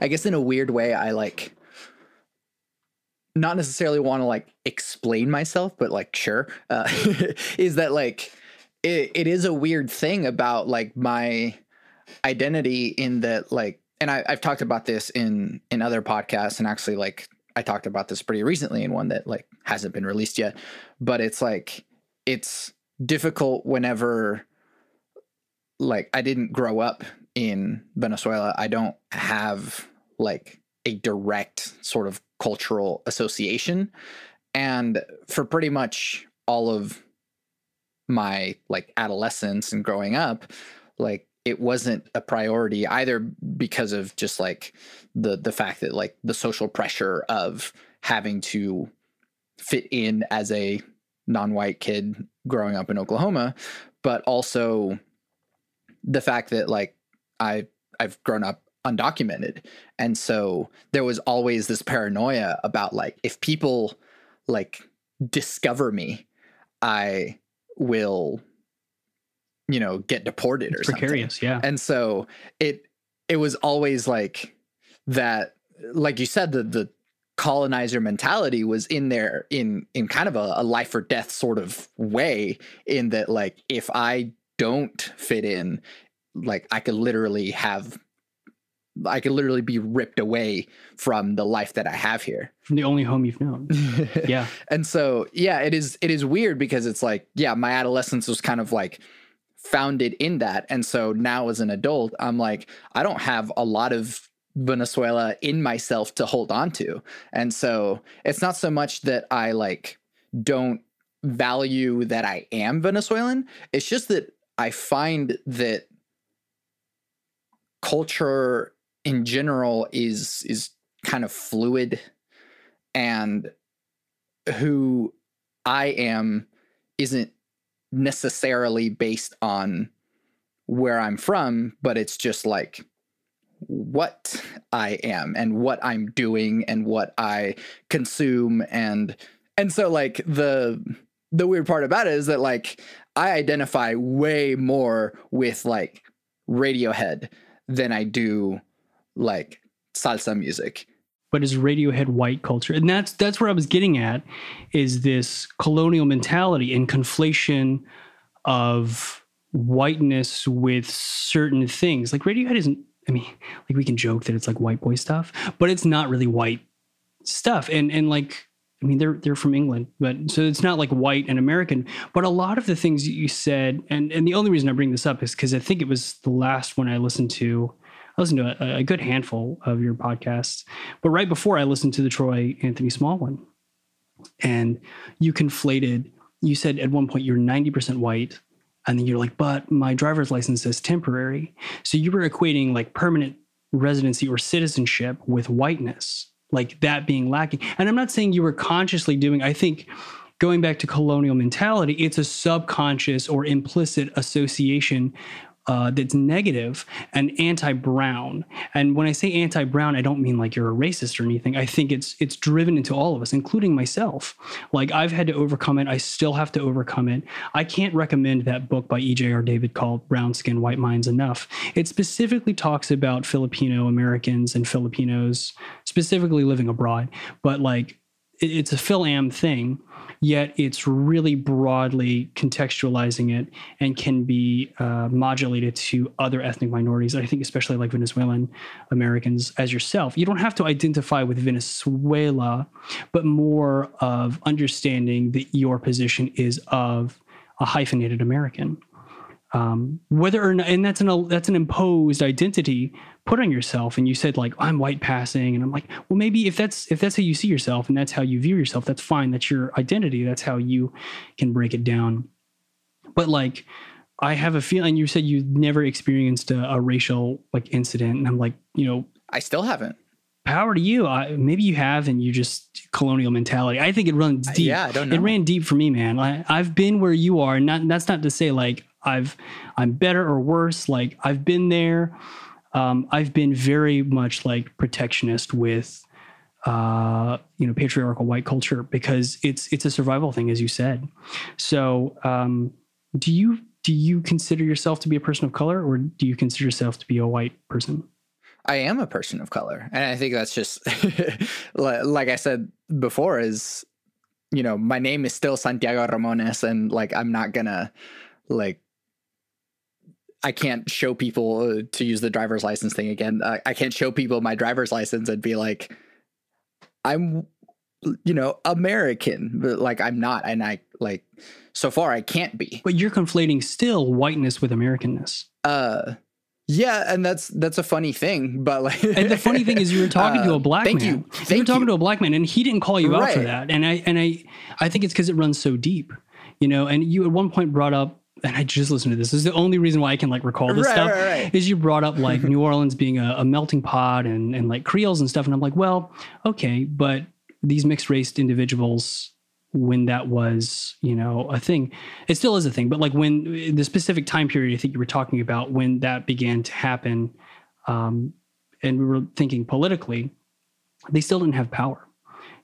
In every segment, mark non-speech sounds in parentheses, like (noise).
I guess in a weird way, I like not necessarily want to like explain myself, but like sure, uh, (laughs) is that like it, it is a weird thing about like my identity in that like and I, I've talked about this in in other podcasts and actually like I talked about this pretty recently in one that like hasn't been released yet, but it's like it's difficult whenever like I didn't grow up in Venezuela. I don't have like a direct sort of cultural association. And for pretty much all of my like adolescence and growing up, like it wasn't a priority either because of just like the the fact that like the social pressure of having to fit in as a non-white kid growing up in Oklahoma, but also the fact that like I I've grown up undocumented. And so there was always this paranoia about like if people like discover me, I will you know get deported or precarious, something. yeah. And so it it was always like that like you said the the colonizer mentality was in there in in kind of a, a life or death sort of way in that like if I don't fit in like I could literally have I could literally be ripped away from the life that I have here. From the only home you've known. (laughs) yeah. And so, yeah, it is it is weird because it's like, yeah, my adolescence was kind of like founded in that. And so now as an adult, I'm like, I don't have a lot of Venezuela in myself to hold on to. And so it's not so much that I like don't value that I am Venezuelan. It's just that I find that culture in general is is kind of fluid and who I am isn't necessarily based on where I'm from, but it's just like what I am and what I'm doing and what I consume and and so like the the weird part about it is that like I identify way more with like Radiohead than I do like salsa music. But is Radiohead white culture? And that's that's where I was getting at is this colonial mentality and conflation of whiteness with certain things. Like Radiohead isn't I mean, like we can joke that it's like white boy stuff, but it's not really white stuff. And and like I mean, they're they're from England, but so it's not like white and American. But a lot of the things that you said, and and the only reason I bring this up is because I think it was the last one I listened to I listened to a, a, good handful of your podcasts, but right before I listened to the Troy Anthony Small one, and you conflated. You said at one point you're 90% white, and then you're like, but my driver's license says temporary. So you were equating like permanent residency or citizenship with whiteness, like that being lacking. And I'm not saying you were consciously doing. I think going back to colonial mentality, it's a subconscious or implicit association uh, that's negative and anti-brown. And when I say anti-brown, I don't mean like you're a racist or anything. I think it's it's driven into all of us, including myself. Like I've had to overcome it. I still have to overcome it. I can't recommend that book by E.J.R. David called Brown Skin, White Minds enough. It specifically talks about Filipino Americans and Filipinos specifically living abroad, but like it's a Phil Am thing yet it's really broadly contextualizing it and can be uh, modulated to other ethnic minorities. I think, especially like Venezuelan Americans as yourself. You don't have to identify with Venezuela, but more of understanding that your position is of a hyphenated American. Um, whether or not, and that's an that's an imposed identity put on yourself. And you said like I'm white passing, and I'm like, well, maybe if that's if that's how you see yourself and that's how you view yourself, that's fine. That's your identity. That's how you can break it down. But like, I have a feeling. You said you never experienced a, a racial like incident, and I'm like, you know, I still haven't power to you. I, maybe you have, and you just colonial mentality. I think it runs deep. Yeah, I don't know. It ran deep for me, man. I, have been where you are, and not, that's not to say like I've I'm better or worse. Like I've been there. Um, I've been very much like protectionist with uh, you know patriarchal white culture because it's it's a survival thing, as you said. So um, do you do you consider yourself to be a person of color, or do you consider yourself to be a white person? I am a person of color, and I think that's just (laughs) like I said before. Is you know my name is still Santiago Ramones, and like I'm not gonna like I can't show people uh, to use the driver's license thing again. I, I can't show people my driver's license and be like, I'm, you know, American, but like I'm not, and I like so far I can't be. But you're conflating still whiteness with Americanness. Uh, yeah, and that's that's a funny thing, but like, and the funny thing is, you were talking (laughs) uh, to a black man. thank man. You, thank you were talking you. to a black man, and he didn't call you out for that. And I and I I think it's because it runs so deep, you know. And you at one point brought up, and I just listened to this. This is the only reason why I can like recall this Right, stuff. right, right. Is you brought up like (laughs) New Orleans being a, a melting pot and and like Creoles and stuff, and I'm like, well, okay, but these mixed race individuals when that was you know a thing it still is a thing but like when the specific time period i think you were talking about when that began to happen um, and we were thinking politically they still didn't have power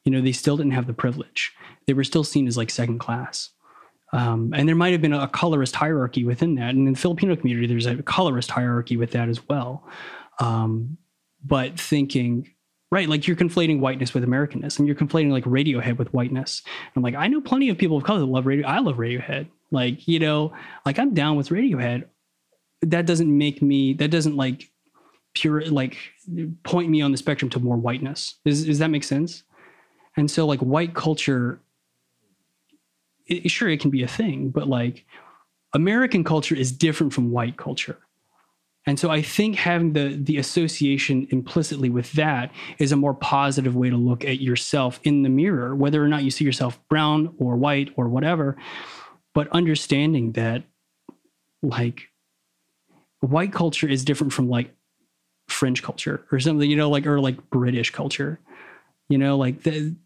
you know they still didn't have the privilege they were still seen as like second class um, and there might have been a colorist hierarchy within that. And in the filipino community there's a colorist hierarchy with that as well. Um, but thinking right like you're conflating whiteness with americanness and you're conflating like radiohead with whiteness. I'm like i know plenty of people of color that love radio i love radiohead. Like you know like i'm down with radiohead. That doesn't make me that doesn't like pure like point me on the spectrum to more whiteness. Does, does that make sense? And so like white culture it, sure it can be a thing but like american culture is different from white culture and so I think having the the association implicitly with that is a more positive way to look at yourself in the mirror, whether or not you see yourself brown or white or whatever. But understanding that like white culture is different from like French culture or something, you know, like or like British culture. You know, like the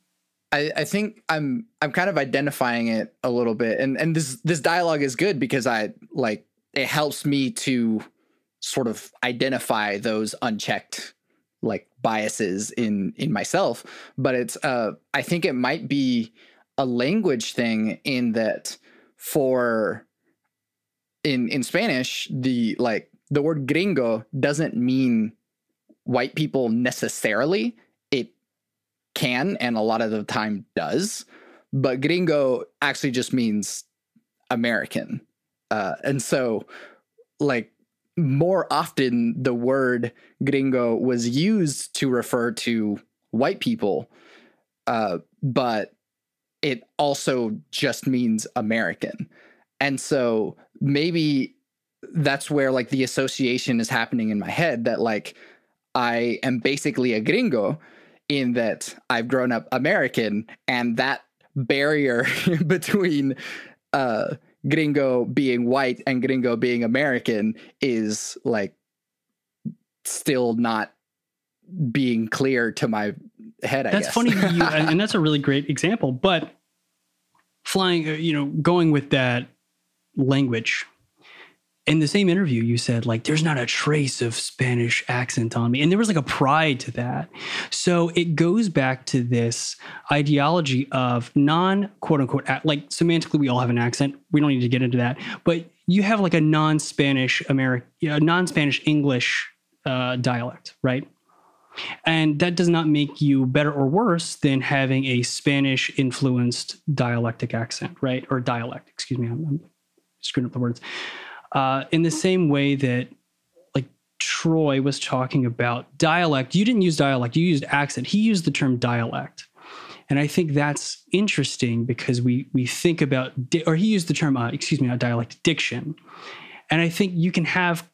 I, I think I'm I'm kind of identifying it a little bit, and and this this dialogue is good because I like it helps me to sort of identify those unchecked like biases in in myself. But it's uh i think it might be a language thing in that for in in spanish the like the word gringo doesn't mean white people necessarily can and a lot of the time does but gringo actually just means american. Uh and so like more often the word gringo was used to refer to white people uh, but it also just means american. And so maybe that's where like the association is happening in my head that like i am basically a gringo in that i've grown up american and that barrier (laughs) between uh gringo being white and gringo being American is like still not being clear to my head. I that's guess. funny you, (laughs) and and that's a really great example. But flying, uh, you know, going with that language. In the same interview, you said like, "There's not a trace of Spanish accent on me," and there was like a pride to that. So it goes back to this ideology of non quote unquote like semantically, we all have an accent. We don't need to get into that, but you have like a non Spanish American, non Spanish English uh, dialect, right? And that does not make you better or worse than having a Spanish influenced dialectic accent, right? Or dialect, excuse me. I'm, I'm screwing up the words. Uh, in the same way that, like, Troy was talking about dialect, you didn't use dialect, you used accent. He used the term dialect. And I think that's interesting because we we think about, di- or he used the term, uh, excuse me, not dialect, diction. And I think you can have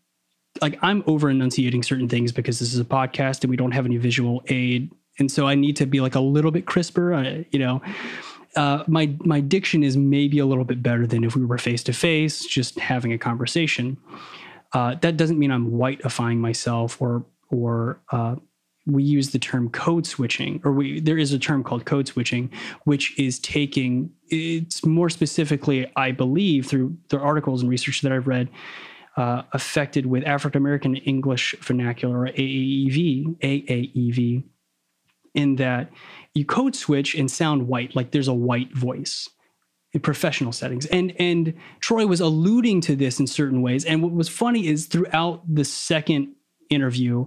like I'm over enunciating certain things because this is a podcast and we don't have any visual aid, and so I need to be like a little bit crisper. Uh, you know, uh, my my diction is maybe a little bit better than if we were face to face, just having a conversation. Uh, that doesn't mean I'm whiteifying myself or or uh, we use the term code switching, or we there is a term called code switching, which is taking it's more specifically, I believe, through the articles and research that I've read, uh, affected with African American English Vernacular or AAEV, AAEV, in that you code switch and sound white, like there's a white voice in professional settings. And and Troy was alluding to this in certain ways. And what was funny is throughout the second interview,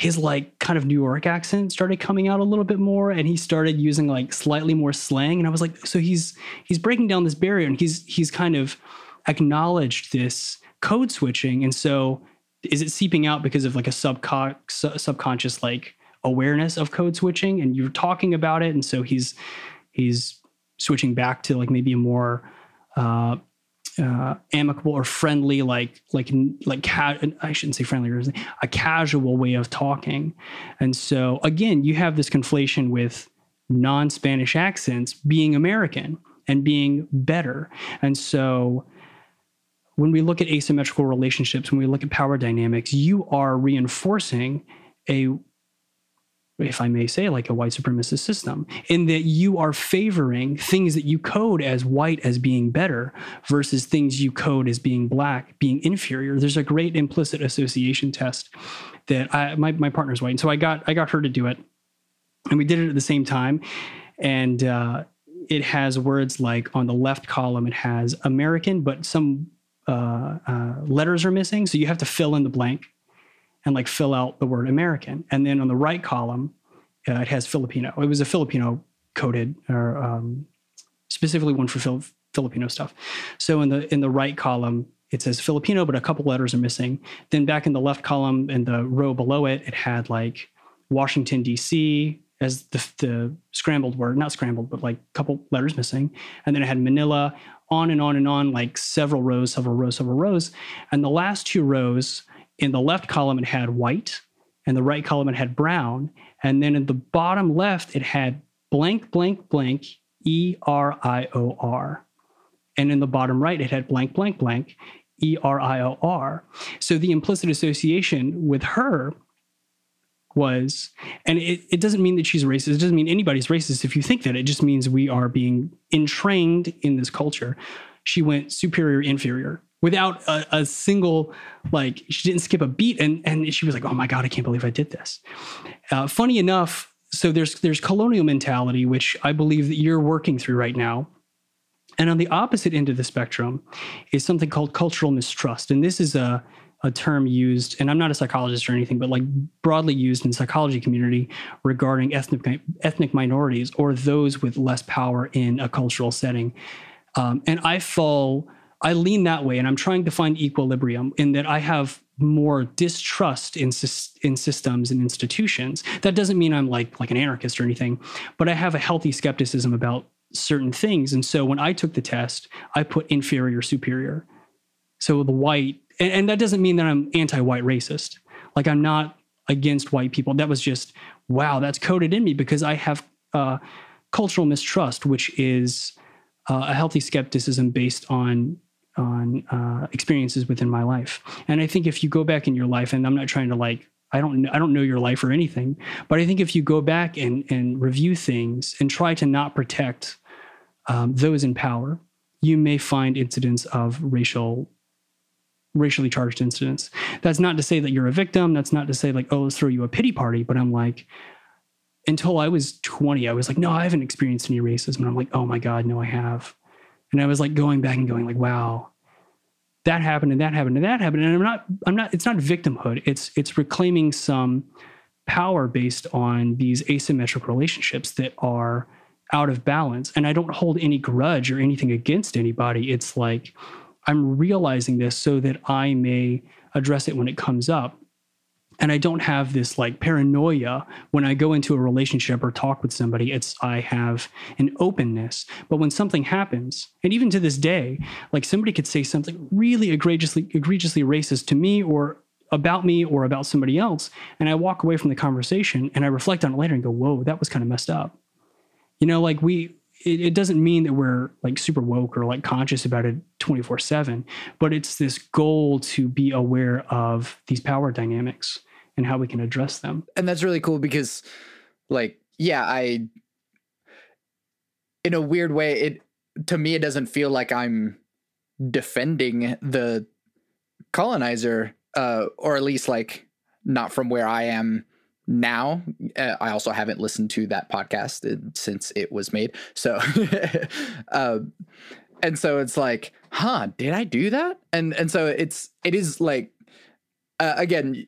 his like kind of New York accent started coming out a little bit more and he started using like slightly more slang and I was like so he's he's breaking down this barrier and he's he's kind of acknowledged this code switching and so is it seeping out because of like a subcon- subconscious like awareness of code switching and you're talking about it and so he's he's switching back to like maybe a more uh, uh, amicable or friendly, like like like ca- I shouldn't say friendly, a casual way of talking. And so again, you have this conflation with non-Spanish accents being American and being better. And so when we look at asymmetrical relationships, when we look at power dynamics, you are reinforcing a if I may say, like a white supremacist system, in that you are favoring things that you code as white as being better versus things you code as being black being inferior. There's a great implicit association test that I, my my partner's white, and so I got I got her to do it, and we did it at the same time, and uh, it has words like on the left column it has American, but some uh, uh, letters are missing, so you have to fill in the blank and like fill out the word American. And then on the right column, uh, it has Filipino. It was a Filipino coded or um, specifically one for Fil- Filipino stuff. So in the in the right column, it says Filipino, but a couple letters are missing. Then back in the left column and the row below it, it had like Washington D.C. as the, the scrambled word, not scrambled, but like a couple letters missing. And then it had Manila, on and on and on, like several rows, several rows, several rows. And the last two rows in the left column, it had white, and the right column, it had brown. And then in the bottom left, it had blank, blank, blank, E R I O R. And in the bottom right, it had blank, blank, blank, E R I O R. So the implicit association with her was, and it, it doesn't mean that she's racist. It doesn't mean anybody's racist if you think that. It just means we are being entrained in this culture. She went superior, inferior without a, a, single like she didn't skip a beat and and she was like oh my god i can't believe i did this. Uh, funny enough so there's there's colonial mentality which i believe that you're working through right now. And on the opposite end of the spectrum is something called cultural mistrust. And this is a a term used, and I'm not a psychologist or anything, but like broadly used in psychology community regarding ethnic ethnic minorities or those with less power in a cultural setting. Um, and I fall I lean that way and I'm trying to find equilibrium in that I have more distrust in, in systems and institutions. That doesn't mean I'm like like an anarchist or anything, but I have a healthy skepticism about certain things. And so when I took the test, I put inferior, superior. So the white, and, and that doesn't mean that I'm anti-white racist. Like I'm not against white people. That was just wow, that's coded in me because I have uh, cultural mistrust, which is uh, a healthy skepticism based on on uh, experiences within my life. And I think if you go back in your life, and I'm not trying to like, I don't, I don't know your life or anything, but I think if you go back and and review things and try to not protect um, those in power, you may find incidents of racial racially charged incidents. That's not to say that you're a victim. That's not to say like, oh, let's throw you a pity party. But I'm like, until I was 20, I was like, no, I haven't experienced any racism. And I'm like, oh my God, no, I have. And I was like going back and going like, wow, that happened and that happened and that happened. And I'm not, I'm not, it's not victimhood. It's, it's reclaiming some power based on these asymmetric relationships that are out of balance. And I don't hold any grudge or anything against anybody. It's like I'm realizing this so that I may address it when it comes up and I don't have this like paranoia when I go into a relationship or talk with somebody. It's I have an openness. But when something happens, and even to this day, like somebody could say something really egregiously egregiously racist to me or about me or about somebody else, and I walk away from the conversation and I reflect on it later and go, "Whoa, that was kind of messed up." You know, like we it, it, doesn't mean that we're like super woke or like conscious about it 24 7 but it's this goal to be aware of these power dynamics and how we can address them. And that's really cool because, like, yeah, I, in a weird way, it, to me, it doesn't feel like I'm defending the colonizer, uh, or at least like not from where I am now. Uh, I also haven't listened to that podcast uh, since it was made. So, (laughs) uh, and so it's like, huh, did I do that? And and so it's it is like, uh, again,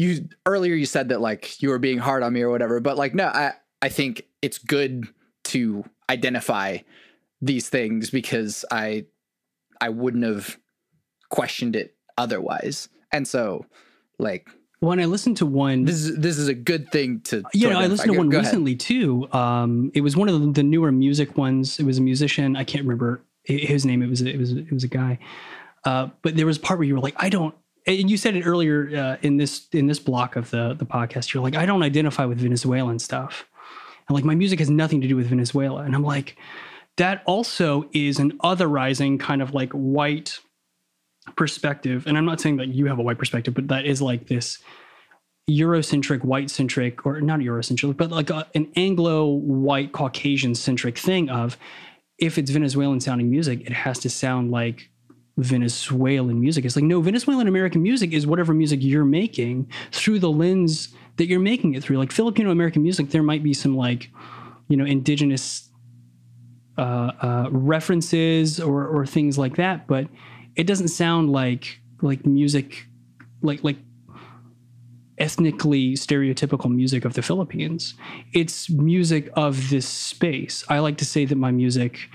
you earlier you said that like you were being hard on me or whatever, but like no, I I think it's good to identify these things because I I wouldn't have questioned it otherwise. And so like when I listened to one, this is this is a good thing to. To no, I listened to one recently ahead. too. Um, it was one of the, the, newer music ones. It was a musician. I can't remember his name. It was it was it was a guy. Uh, but there was a part where you were like, I don't. And you said it earlier uh, in this in this block of the the podcast. You're like, I don't identify with Venezuelan stuff, and like my music has nothing to do with Venezuela. And I'm like, that also is an otherizing kind of like white perspective. And I'm not saying that you have a white perspective, but that is like this Eurocentric, white centric, or not Eurocentric, but like a, an Anglo white Caucasian centric thing of if it's Venezuelan sounding music, it has to sound like Venezuelan music. It's like, no, Venezuelan American music is whatever music you're making through the lens that you're making it through. Like Filipino American music, there might be some like, you know, indigenous uh, uh, references or, or things like that, but it doesn't sound like like music, like like ethnically stereotypical music of the Philippines. It's music of this space. I like to say that my music,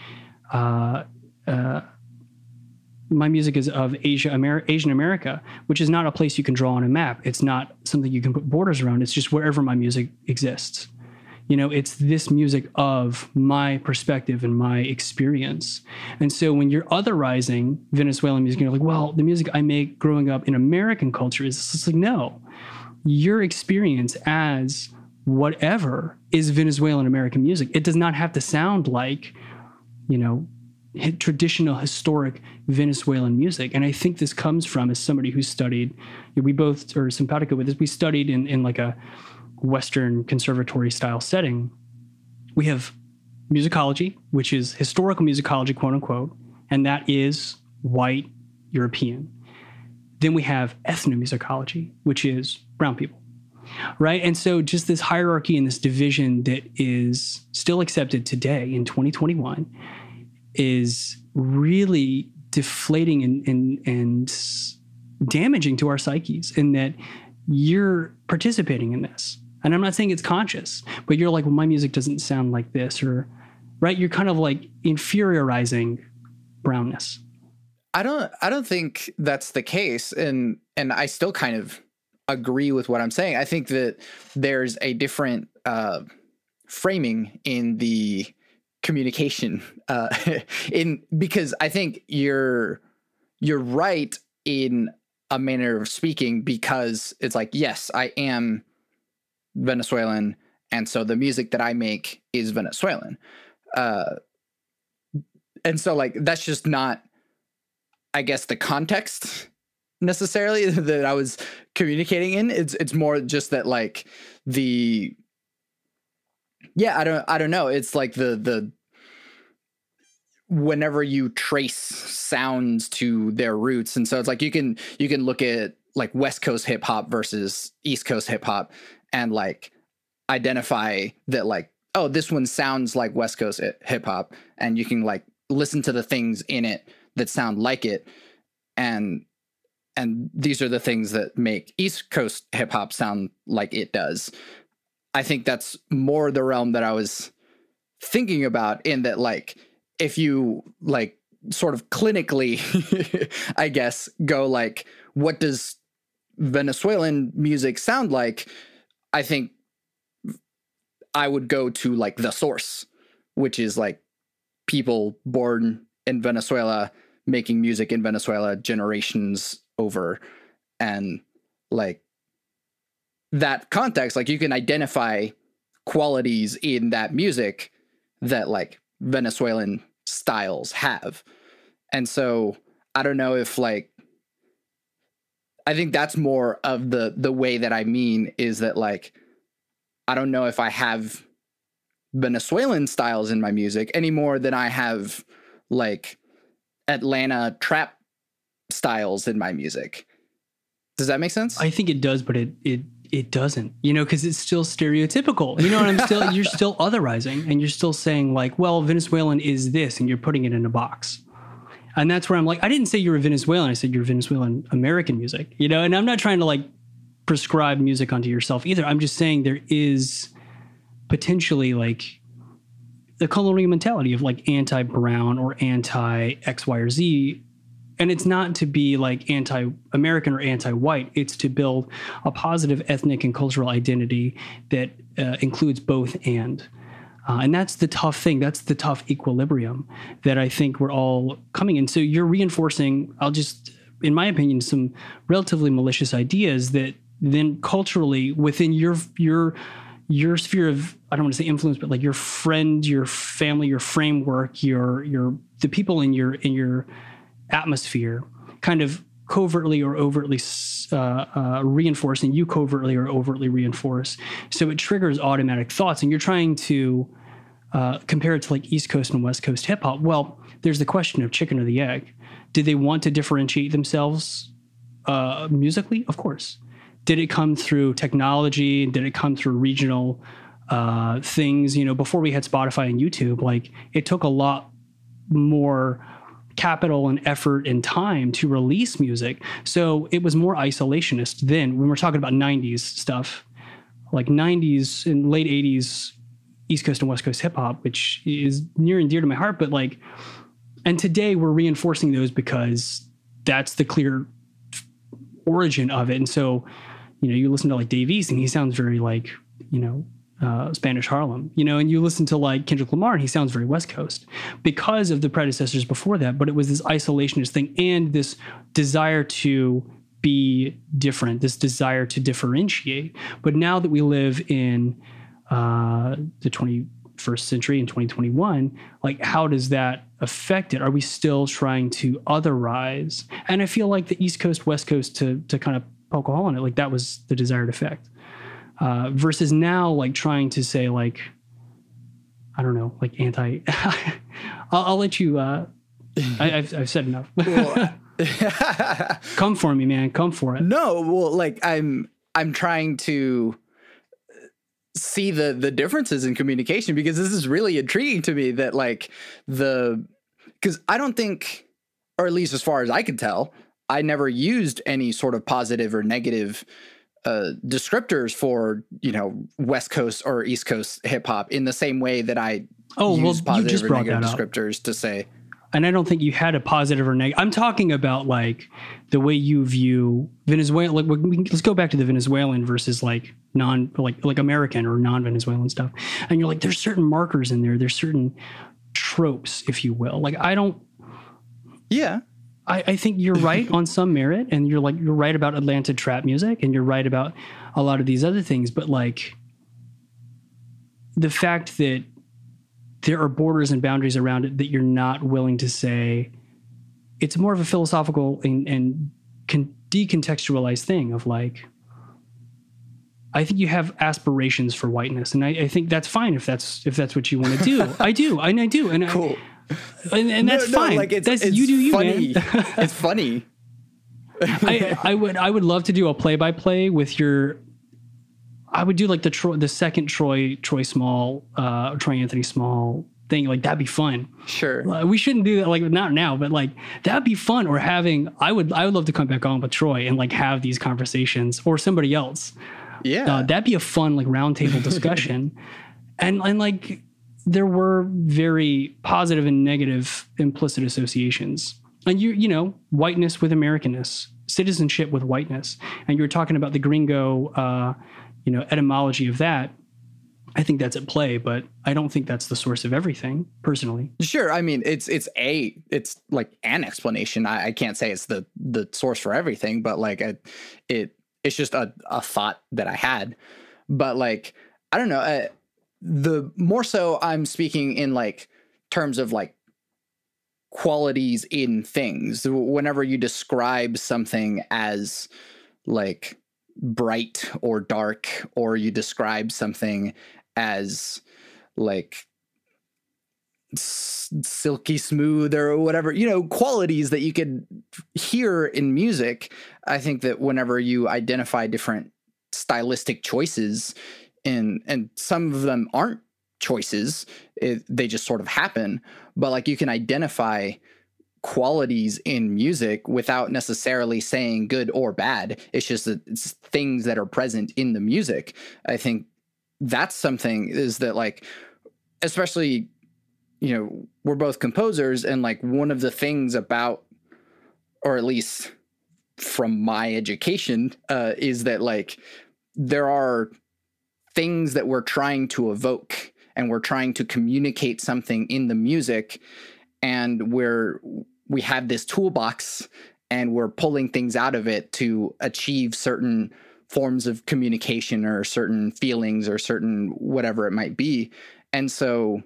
uh, uh, my music is of Asia, Amer- Asian America, which is not a place you can draw on a map. It's not something you can put borders around. It's just wherever my music exists you know it's this music of my perspective and my experience and so when you're otherizing venezuelan music you're like well the music i make growing up in american culture is it's like no your experience as whatever is venezuelan american music it does not have to sound like you know traditional historic venezuelan music and i think this comes from as somebody who studied we both are simpatico with this we studied in, in like a Western conservatory style setting, we have musicology, which is historical musicology, quote unquote, and that is white European. Then we have ethnomusicology, which is brown people, right? And so just this hierarchy and this division that is still accepted today in 2021 is really deflating and, and, and damaging to our psyches in that you're participating in this and I'm not saying it's conscious, but you're like, well, my music doesn't sound like this, or right? You're kind of like inferiorizing brownness. I don't I don't think that's the case. And and I still kind of agree with what I'm saying. I think that there's a different uh, framing in the communication uh, (laughs) in because I think you're you're right in a manner of speaking because it's like yes I am Venezuelan, and so the music that I make is Venezuelan. Uh, and so like that's just not, I guess, the context necessarily (laughs) that I was communicating in. It's it's more just that like the yeah, I don't I don't know. It's like the the whenever you trace sounds to their roots and so it's like you can you can look at like west coast hip hop versus east coast hip hop and like identify that like oh this one sounds like west coast hip hop and you can like listen to the things in it that sound like it and and these are the things that make east coast hip hop sound like it does i think that's more the realm that i was thinking about in that like if you like sort of clinically (laughs) i guess go like what does venezuelan music sound like? I think I would go to like the source, which is like people born in Venezuela making music in Venezuela generations over and like that context like you can identify qualities in that music that like Venezuelan styles have. And so I don't know if like I think that's more of the the way that I mean is that like I don't know if I have Venezuelan styles in my music any more than I have like Atlanta trap styles in my music. Does that make sense? I think it does, but it it it doesn't. You know, because it's still stereotypical. You know, and I'm still you're still (laughs) otherizing, and you're still saying like, well, Venezuelan is this, and you're putting it in a box. And that's where I'm like, I didn't say you're a Venezuelan. I said you're Venezuelan American music, you know, and I'm not trying to like prescribe music onto yourself either. I'm just saying there is potentially like the colonial mentality of like anti brown or anti X, Y, or Z. And it's not to be like anti American or anti white, it's to build a positive ethnic and cultural identity that uh, includes both and. Uh, and that's the tough thing. That's the tough equilibrium that I think we're all coming in. So you're reinforcing, I'll just, in my opinion, some relatively malicious ideas that then culturally within your, your, your sphere of I don't want to say influence, but like your friend, your family, your framework, your your the people in your in your atmosphere, kind of covertly or overtly uh, uh, reinforcing you covertly or overtly reinforce. So it triggers automatic thoughts, and you're trying to uh, compare it to like East Coast and West Coast hip hop. Well, there's the question of chicken or the egg. Did they want to differentiate themselves uh, musically? Of course. Did it come through technology? Did it come through regional uh, things? You know, before we had Spotify and YouTube, like it took a lot more capital and effort and time to release music. So it was more isolationist then when we're talking about 90s stuff, like 90s and late 80s East Coast and West Coast hip hop, which is near and dear to my heart. But like, and today we're reinforcing those because that's the clear origin of it. And so you know, you listen to like Dave East and he sounds very like, you know, uh, Spanish Harlem, you know, and you listen to like Kendrick Lamar and he sounds very West Coast because of the predecessors before that. But it was this isolationist thing and this desire to be different, this desire to differentiate. But now that we live in uh, the 21st century in 2021, like how does that affect it? Are we still trying to otherize? And I feel like the East Coast, West Coast to to kind of poke a hole in it. Like that was the desired effect. Uh, versus now, like trying to say like, I don't know, like anti. (laughs) I'll, I'll, let you. Uh, (laughs) I, have I've said enough. (laughs) Come for me, man. Come for it. No, well, like I'm I'm trying to see the the differences in communication because this is really intriguing to me that like the because I don't think or at least as far as I can tell I never used any sort of positive or negative uh, descriptors for you know West Coast or East Coast hip hop in the same way that I oh use well you just brought that descriptors up. to say. And I don't think you had a positive or negative. I'm talking about like the way you view Venezuela. Like, let's go back to the Venezuelan versus like non like like American or non Venezuelan stuff. And you're like, there's certain markers in there. There's certain tropes, if you will. Like I don't. Yeah. I, I think you're (laughs) right on some merit, and you're like you're right about Atlanta trap music, and you're right about a lot of these other things. But like the fact that there are borders and boundaries around it that you're not willing to say, it's more of a philosophical and, and con- decontextualized thing of like, I think you have aspirations for whiteness, and I, I, think that's fine if that's if that's what you want to do. (laughs) I do, and I do, and cool. And, and that's no, no, fine. Like it's, that's it's you do you, funny. man. (laughs) it's funny. I, I would I would love to do a play by play with your. I would do like the Troy, the second Troy Troy Small, uh, Troy Anthony Small thing. Like that'd be fun. Sure. Uh, we shouldn't do that like not now, but like that'd be fun. Or having I would I would love to come back on with Troy and like have these conversations or somebody else. Yeah. Uh, that'd be a fun like roundtable discussion. (laughs) and and like there were very positive and negative implicit associations. And you, you know, whiteness with Americanness, citizenship with whiteness. And you were talking about the gringo, uh, you know, etymology of that. I think that's at play, but I don't think that's the source of everything, personally. Sure, I mean it's it's a it's like an explanation. I, I can't say it's the the source for everything, but like I, it it's just a a thought that I had. But like I don't know. I, the more so I'm speaking in like terms of like qualities in things. Whenever you describe something as like bright or dark, or you describe something as like silky smooth or whatever you know qualities that you could hear in music i think that whenever you identify different stylistic choices and and some of them aren't choices it, they just sort of happen but like you can identify qualities in music without necessarily saying good or bad. It's just that it's things that are present in the music. I think that's something is that like, especially, you know, we're both composers, and like one of the things about, or at least from my education, uh, is that like there are things that we're trying to evoke and we're trying to communicate something in the music. And we're we have this toolbox and we're pulling things out of it to achieve certain forms of communication or certain feelings or certain whatever it might be. And so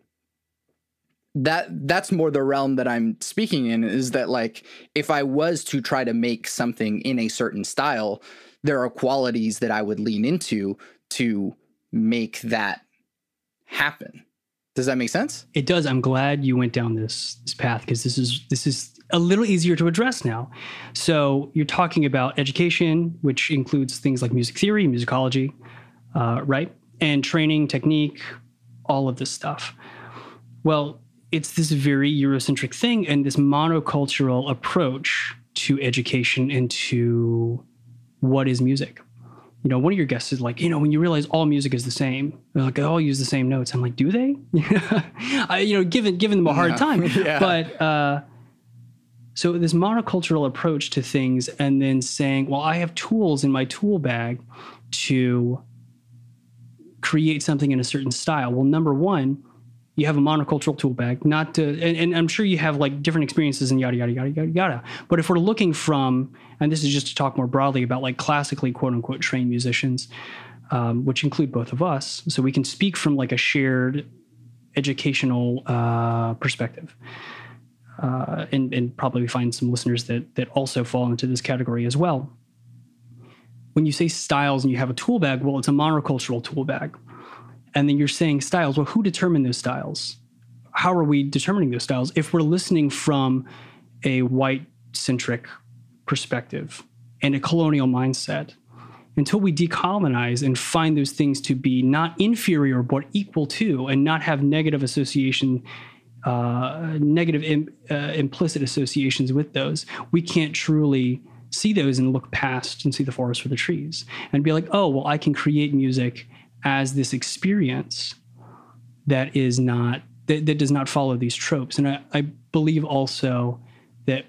that that's more the realm that I'm speaking in is that like if I was to try to make something in a certain style there are qualities that I would lean into to make that happen. Does that make sense? It does. I'm glad you went down this this path because this is this is a little easier to address now. So you're talking about education, which includes things like music theory, musicology, uh, right, and training, technique, all of this stuff. Well, it's this very Eurocentric thing and this monocultural approach to education and to what is music you know, one of your guests is like, you know, when you realize all music is the same, they're like, they all use the same notes. I'm like, do they? (laughs) I, you know, giving giving them a hard time. (laughs) yeah. But uh, so this monocultural approach to things, and then saying, well, I have tools in my tool bag to create something in a certain style. Well, number one, you have a monocultural tool bag, not to, and, and, I'm sure you have like different experiences and yada, yada, yada, yada, yada. But if we're looking from, and this is just to talk more broadly about like classically quote unquote trained musicians, um, which include both of us, so we can speak from like a shared educational uh, perspective. Uh, and, and probably find some listeners that that also fall into this category as well. When you say styles and you have a tool bag, well, it's a monocultural tool bag and then you're saying styles. Well, who determined those styles? How are we determining those styles? If we're listening from a white centric perspective and a colonial mindset, until we decolonize and find those things to be not inferior but equal to, and not have negative association, uh, negative Im, uh, implicit associations with those, we can't truly see those and look past and see the forest for the trees and be like, oh, well, I can create music as this experience that is not that, that does not follow these tropes. And I, I believe also that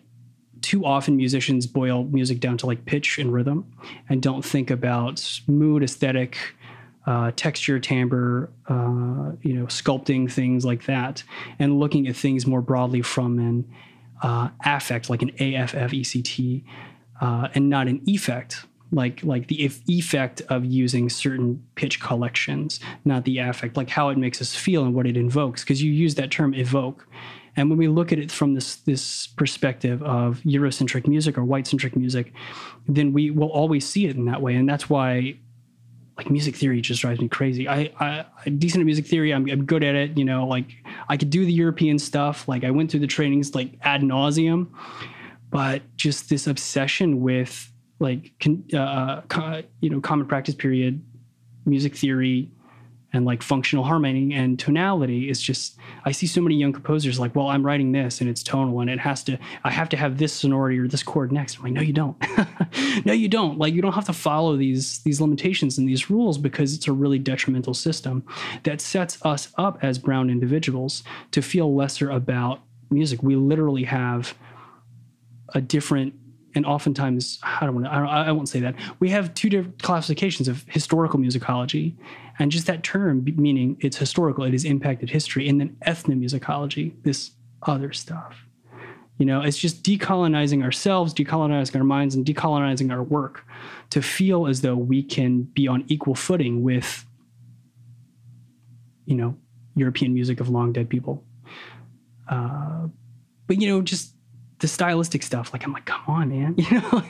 too often musicians boil music down to like pitch and rhythm and don't think about mood aesthetic uh, texture timbre uh, you know sculpting things like that and looking at things more broadly from an uh, affect like an affect uh, and not an effect like like the effect of using certain pitch collections, not the affect, like how it makes us feel and what it invokes. Because you use that term evoke, and when we look at it from this this perspective of Eurocentric music or white centric music, then we will always see it in that way, and that's why. Like music theory just drives me crazy. I, I decent at music theory. I'm, I'm good at it. You know, like I could do the European stuff. Like I went through the trainings like ad nauseum, but just this obsession with like uh, you know common practice period music theory and like functional harmony and tonality is just i see so many young composers like well i'm writing this and it's tonal and it has to i have to have this sonority or this chord next. I'm like no you don't. (laughs) No you don't. Like you don't have to follow these these limitations and these rules because it's a really detrimental system that sets us up as brown individuals to feel lesser about music. We literally have a different and oftentimes I don't want to, I, I won't say that we have two different classifications of historical musicology, and just that term meaning it's historical, it has impacted history, and then ethnomusicology, this other stuff. You know, it's just decolonizing ourselves, decolonizing our minds, and decolonizing our work to feel as though we can be on equal footing with, you know, European music of long dead people. Uh, but you know, just the stylistic stuff. Like I'm like, come on, man. (laughs) You know,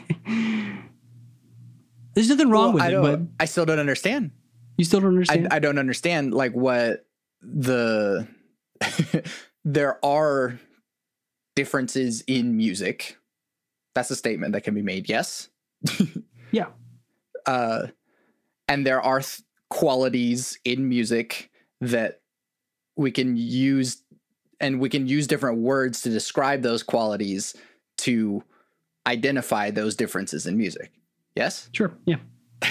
there's nothing wrong well, with I it, but I still don't understand. You still don't understand. I, I don't understand like what the (laughs) there are differences in music. That's a statement that can be made. Yes. (laughs) yeah. Uh, and there are th- qualities in music that we can use and we can use different words to describe those qualities to identify those differences in music. Yes? Sure. Yeah. (laughs)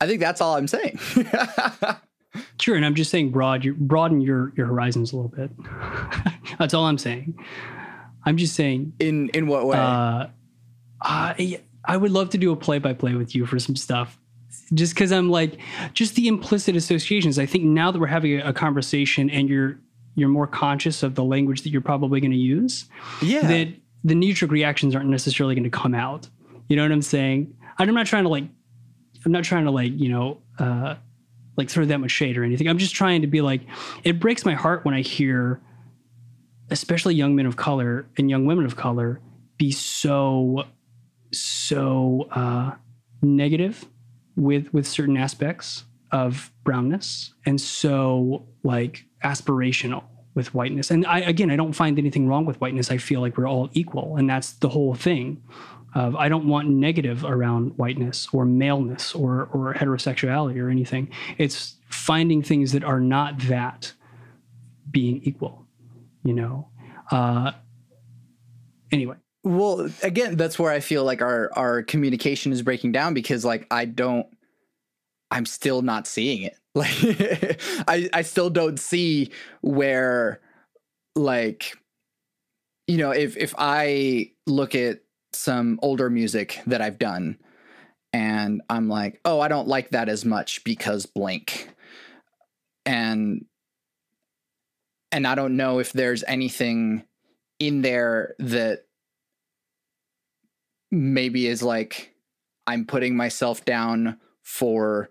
I think that's all I'm saying. (laughs) sure, and I'm just saying broad you broaden your your horizons a little bit. (laughs) that's all I'm saying. I'm just saying in in what way? Uh, I I would love to do a play by play with you for some stuff. Just because I'm like, just the implicit associations. I think now that we're having a, a conversation and you're you're more conscious of the language that you're probably going to use, yeah, that the knee jerk reactions aren't necessarily going to come out. You know what I'm saying? I'm not trying to like, I'm not trying to like, you know, uh, like throw that much shade or anything. I'm just trying to be like, it breaks my heart when I hear, especially young men of color and young women of color, be so, so uh, negative with with certain aspects of brownness and so like aspirational with whiteness. And I again, I don't find anything wrong with whiteness. I feel like we're all equal, and that's the whole thing. Of I don't want negative around whiteness or maleness or or heterosexuality or anything. It's finding things that are not that being equal. You know. Uh, anyway. Well, again, that's where I feel like our our communication is breaking down because like I don't I'm still not seeing it. (laughs) Like I I still don't see where like you know, if if I look at some older music that I've done and I'm like, "Oh, I don't like that as much because blank." And and I don't know if there's anything in there that maybe is like I'm putting myself down for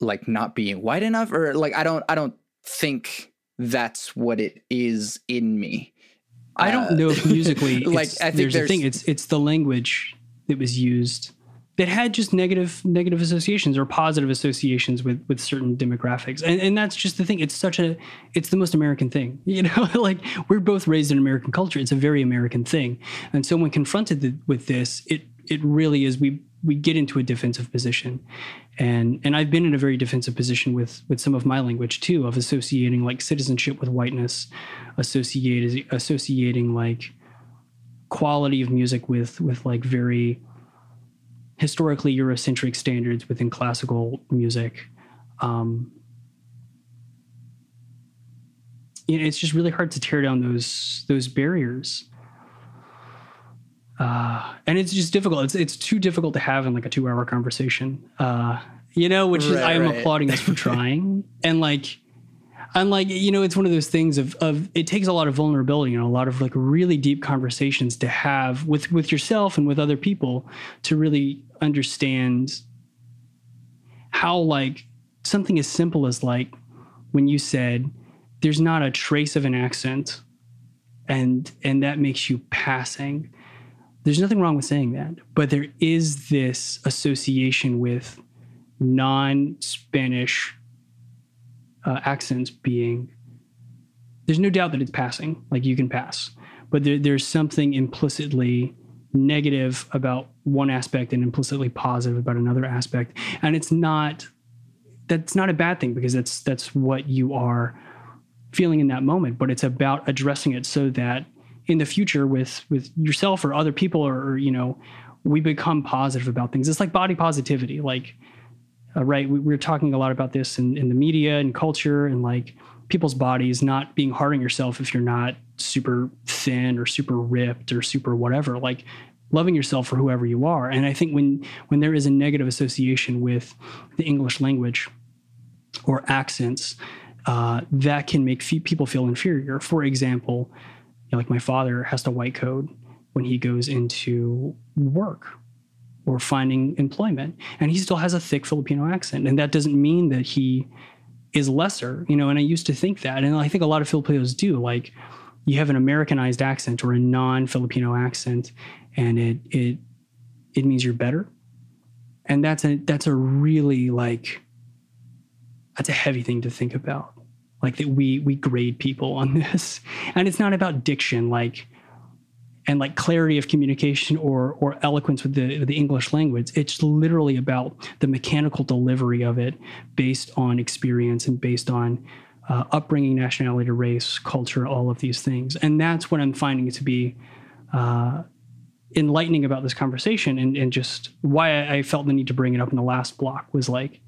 like not being white enough or like I don't I don't think that's what it is in me. I don't uh, know if musically (laughs) like I think there's, there's a thing it's it's the language that was used that had just negative negative associations or positive associations with with certain demographics. And and that's just the thing it's such a it's the most american thing (laughs) you know? Like we're both raised in american culture it's a very american thing. And so when confronted with this it it really is we we get into a defensive position and and I've been in a very defensive position with with some of my language too of associating like citizenship with whiteness associated associating like quality of music with with like very historically Eurocentric standards within classical music. Um, you know, it's just really hard to tear down those those barriers. Uh, and it's just difficult. It's it's too difficult to have in like a two hour conversation. Uh, you know, which right, is I am right. applauding us for (laughs) trying. and like and like you know it's one of those things of of it takes a lot of vulnerability and a lot of like really deep conversations to have with with yourself and with other people to really understand how like something as simple as like when you said there's not a trace of an accent and and that makes you passing there's nothing wrong with saying that but there is this association with non-spanish uh, accents being there's no doubt that it's passing like you can pass but there, there's something implicitly negative about one aspect and implicitly positive about another aspect. And it's not that's not a bad thing because that's that's what you are feeling in that moment but it's about addressing it so that in the future with with yourself or other people or, or you know we become positive about things it's like body positivity like uh, right? We, are talking a lot about this in, in the media and culture and like people's bodies not being hard on yourself if you're not super thin or super ripped or super whatever. Like loving yourself for whoever you are. And I think when when there is a negative association with the English language or accents, uh, that can make f- people feel inferior. For example, know, like my father has to white code when he goes into work or finding employment. And he still has a thick Filipino accent. And that doesn't mean that he is lesser, you know, and I used to think that. And I think a lot of Filipinos do. Like you have an Americanized accent or a non-Filipino accent, and it it it means you're better. And that's a that's a really like that's a heavy thing to think about. Like that we we grade people on this. And it's not about diction, like and like clarity of communication or or eloquence with the the English language. It's literally about the mechanical delivery of it, based on experience and based on uh, upbringing, nationality, race, culture, all of these things. And that's what I'm finding to be uh, enlightening about this conversation and, and just why I felt the need to bring it up in the last block was like,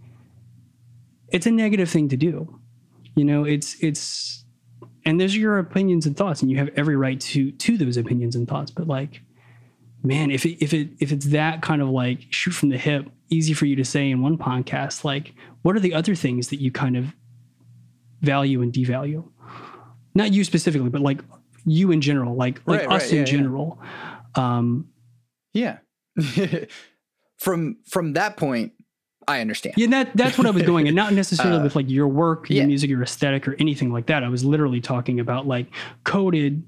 it's a negative thing to do. You know, it's, it's, and those are your opinions and thoughts, and you have every right to to those opinions and thoughts. But like, man, if it if it if it's that kind of like shoot from the hip, easy for you to say in one podcast, like, what are the other things that you kind of value and devalue? Not you specifically, but like you in general, like like Right, us right, in yeah, yeah. general. Um, Yeah. (laughs) from from that point, I understand. yeah, that that's what I was going, and not (laughs) necessarily Uh, with like your work, your yeah. music, your aesthetic, or anything like that. I was literally talking about like coded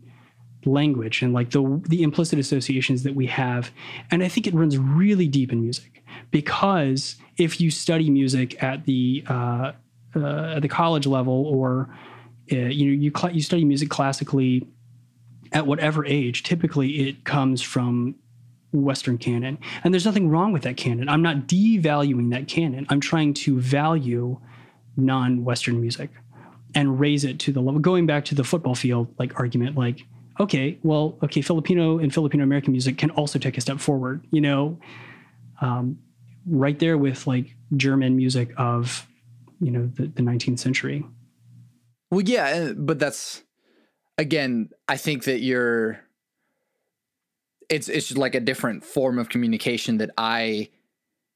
language and like the the implicit associations that we have, and I think it runs really deep in music because if you study music at the uh, uh, at the college level or uh, you know you cl- you study music classically at whatever age, typically it comes from Western canon. And there's nothing wrong with that canon. I'm not devaluing that canon. I'm trying to value non Western music and raise it to the level. Going back to the football field like argument, like, okay, well, okay, Filipino and Filipino American music can also take a step forward, you know, um, right there with like German music of, you know, the, the 19th century. Well, yeah, but that's again. I think that you're. It's it's just like a different form of communication that I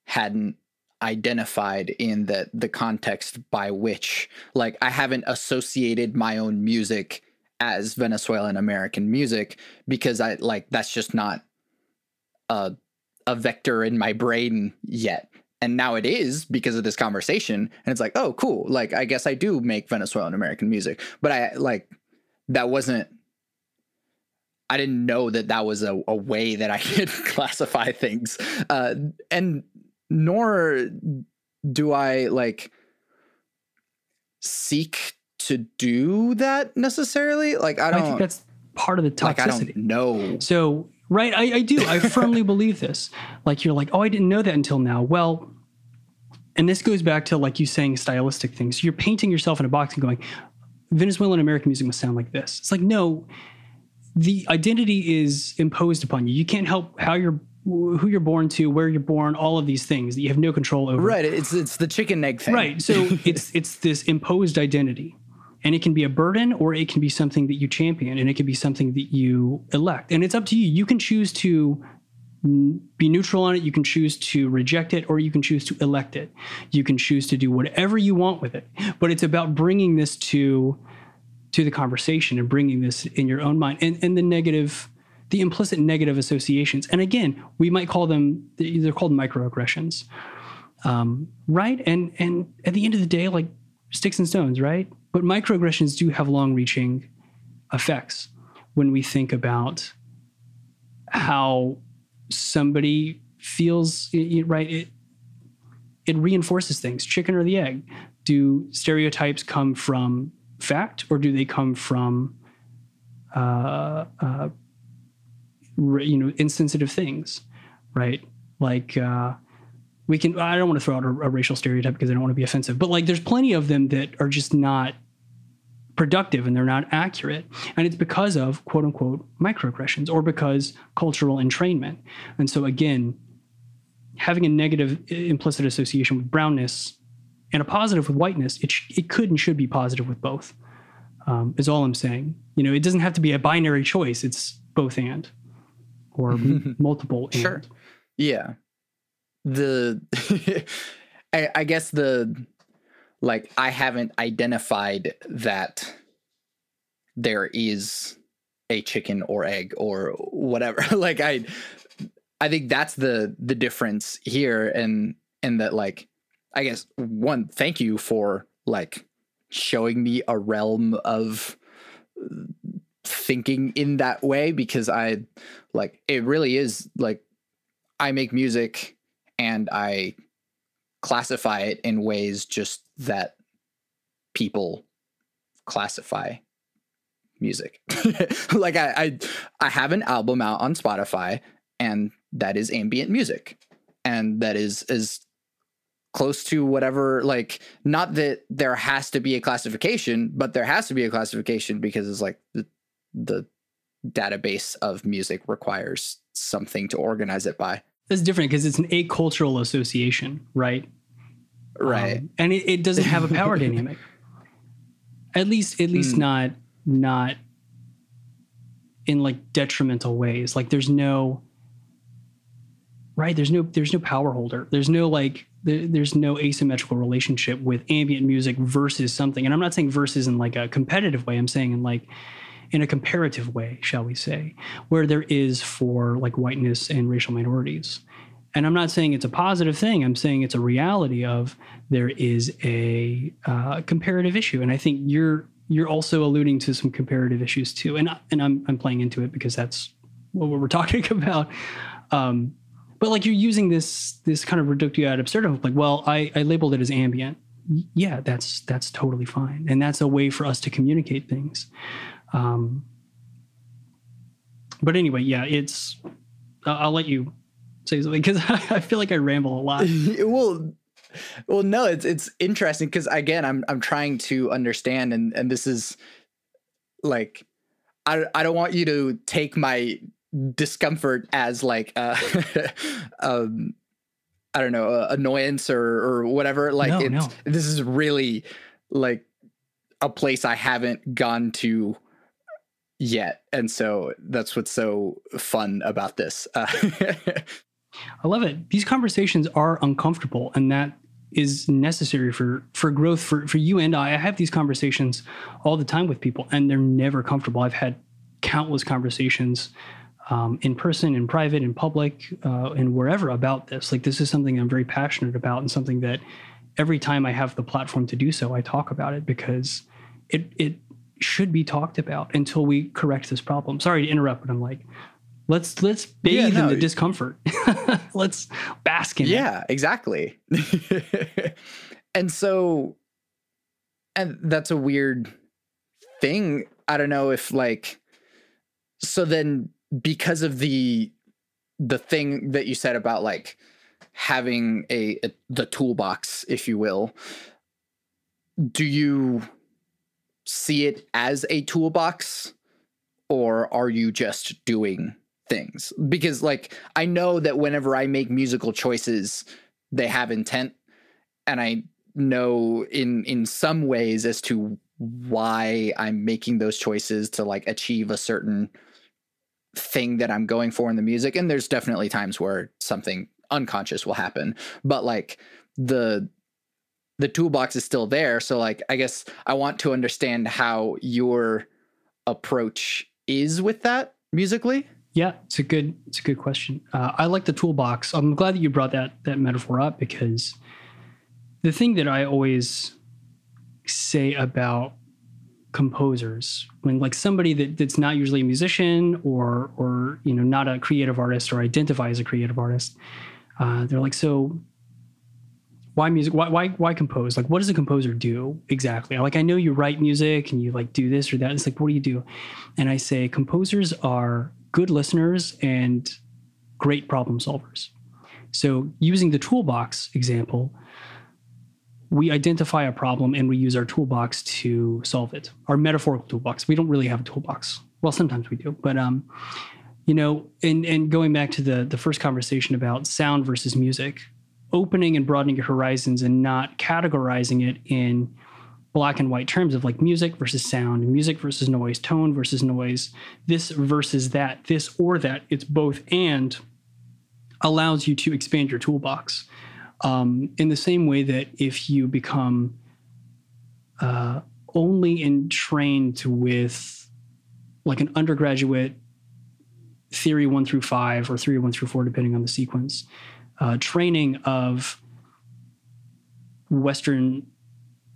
hadn't identified in the the context by which like I haven't associated my own music as Venezuelan American music because I like that's just not a a vector in my brain yet. And now it is because of this conversation. And it's like, oh, cool. Like, I guess I do make Venezuelan American music. But I like, that wasn't, I didn't know that that was a, a way that I (laughs) could classify things. Uh, and nor do I like seek to do that necessarily. Like, I I, don't, think that's part of the like, I toxicity. don't know. So, right, I, I do. I firmly (laughs) believe this. Like, you're like, oh, I didn't know that until now. Well, and this goes back to like you saying stylistic things. You're painting yourself in a box and going, Venezuelan American music must sound like this. It's like, no, the identity is imposed upon you. You can't help how you're, who you're born to, where you're born, all of these things that you have no control over. Right. It's, it's the chicken egg thing. Right. So (laughs) it's it's this imposed identity. And it can be a burden or it can be something that you champion and it can be something that you elect. And it's up to you. You can choose to be neutral on it, you can choose to reject it or you can choose to elect it. You can choose to do whatever you want with it. But it's about bringing this to to the conversation and bringing this in your own mind and and the negative the implicit negative associations. And again, we might call them they're called microaggressions um, right? And and at the end of the day, like sticks and stones, right? But microaggressions do have long-reaching effects when we think about how somebody feels, right? It it reinforces things. Chicken or the egg? Do stereotypes come from fact, or do they come from uh, uh, you know insensitive things, right? Like. Uh, we can i don't want to throw out a, a racial stereotype because i don't want to be offensive but like there's plenty of them that are just not productive and they're not accurate and it's because of quote unquote microaggressions or because cultural entrainment and so again having a negative implicit association with brownness and a positive with whiteness it, sh- it could and should be positive with both um, is all i'm saying you know it doesn't have to be a binary choice it's both and or (laughs) m- multiple and. Sure. Yeah. The (laughs) I, I guess the like I haven't identified that there is a chicken or egg or whatever. (laughs) like I I think that's the the difference here and and that like I guess one thank you for like showing me a realm of uh, thinking in that way because I like it really is like I make music and I classify it in ways just that people classify music. (laughs) like I, I I have an album out on Spotify and that is ambient music. And that is as close to whatever like not that there has to be a classification but there has to be a classification because it's like the, the database of music requires something to organize it by That's different because it's an acultural association, right? right Um, and it, it doesn't have a power (laughs) dynamic. At least, at least Hmm. not not in like detrimental ways. Like there's no right. There's no there's no power holder. There's no like there, there's no asymmetrical relationship with ambient music versus something. And I'm not saying versus in like a competitive way. I'm saying in like in a comparative way, shall we say, where there is for like whiteness and racial minorities. And I'm not saying it's a positive thing. I'm saying it's a reality of there is a uh, comparative issue, and I think you're you're also alluding to some comparative issues too. And and I'm I'm playing into it because that's what we're (laughs) talking about. Um, but like you're using this this kind of reductio ad absurdum, like, well, I, I labeled it as ambient. Yeah, that's that's totally fine, and that's a way for us to communicate things. Um, but anyway, yeah, it's. I'll I'll let you say something because (laughs) I feel like I ramble a lot. (laughs) well well no it's it's interesting because again i'm i'm trying to understand and and this is like i i don't want you to take my discomfort as like uh (laughs) um i don't know uh, annoyance or or whatever like No, it's no. this is really like a place i haven't gone to yet and so that's what's so fun about this uh, (laughs) I love it. These conversations are uncomfortable, and that is necessary for for growth for for you and I. I have these conversations all the time with people, and they're never comfortable. I've had countless conversations um, in person, in private, in public, uh, and wherever about this. Like this is something I'm very passionate about, and something that every time I have the platform to do so, I talk about it because it it should be talked about until we correct this problem. Sorry to interrupt, but I'm like, let's let's bathe Yeah, in the discomfort. (laughs) let's bask in it. yeah exactly (laughs) and so and that's a weird thing i don't know if like so then because of the the thing that you said about like having a, a the toolbox if you will do you see it as a toolbox or are you just doing things? Because like i know that whenever i make musical choices they have intent and i know in in some ways as to why i'm making those choices to like achieve a certain thing that i'm going for in the music and there's definitely times where something unconscious will happen but like the the toolbox is still there so like i guess i want to understand how your approach is with that musically Yeah, it's a good it's a good question. Uh, I like the toolbox. I'm glad that you brought that that metaphor up because the thing that I always say about composers. When like somebody that, that's not usually a musician or or you know not a creative artist or identify as a creative artist uh, they're like so why music why, why why compose? Like what does a composer do exactly? Like i know you write music and you like do this or that. It's like what do you do? And i say composers are good listeners and great problem solvers. So using the toolbox example we identify a problem and we use our toolbox to solve it our metaphorical toolbox we don't really have a toolbox well sometimes we do but um you know and and going back to the the first conversation about sound versus music opening and broadening your horizons and not categorizing it in black and white terms of like music versus sound, music versus noise, tone versus noise, this versus that, this or that. It's both and allows you to expand your toolbox. Um, in the same way that if you become uh, only entrained with like an undergraduate theory one through five or theory one through four, depending on the sequence, uh, training of Western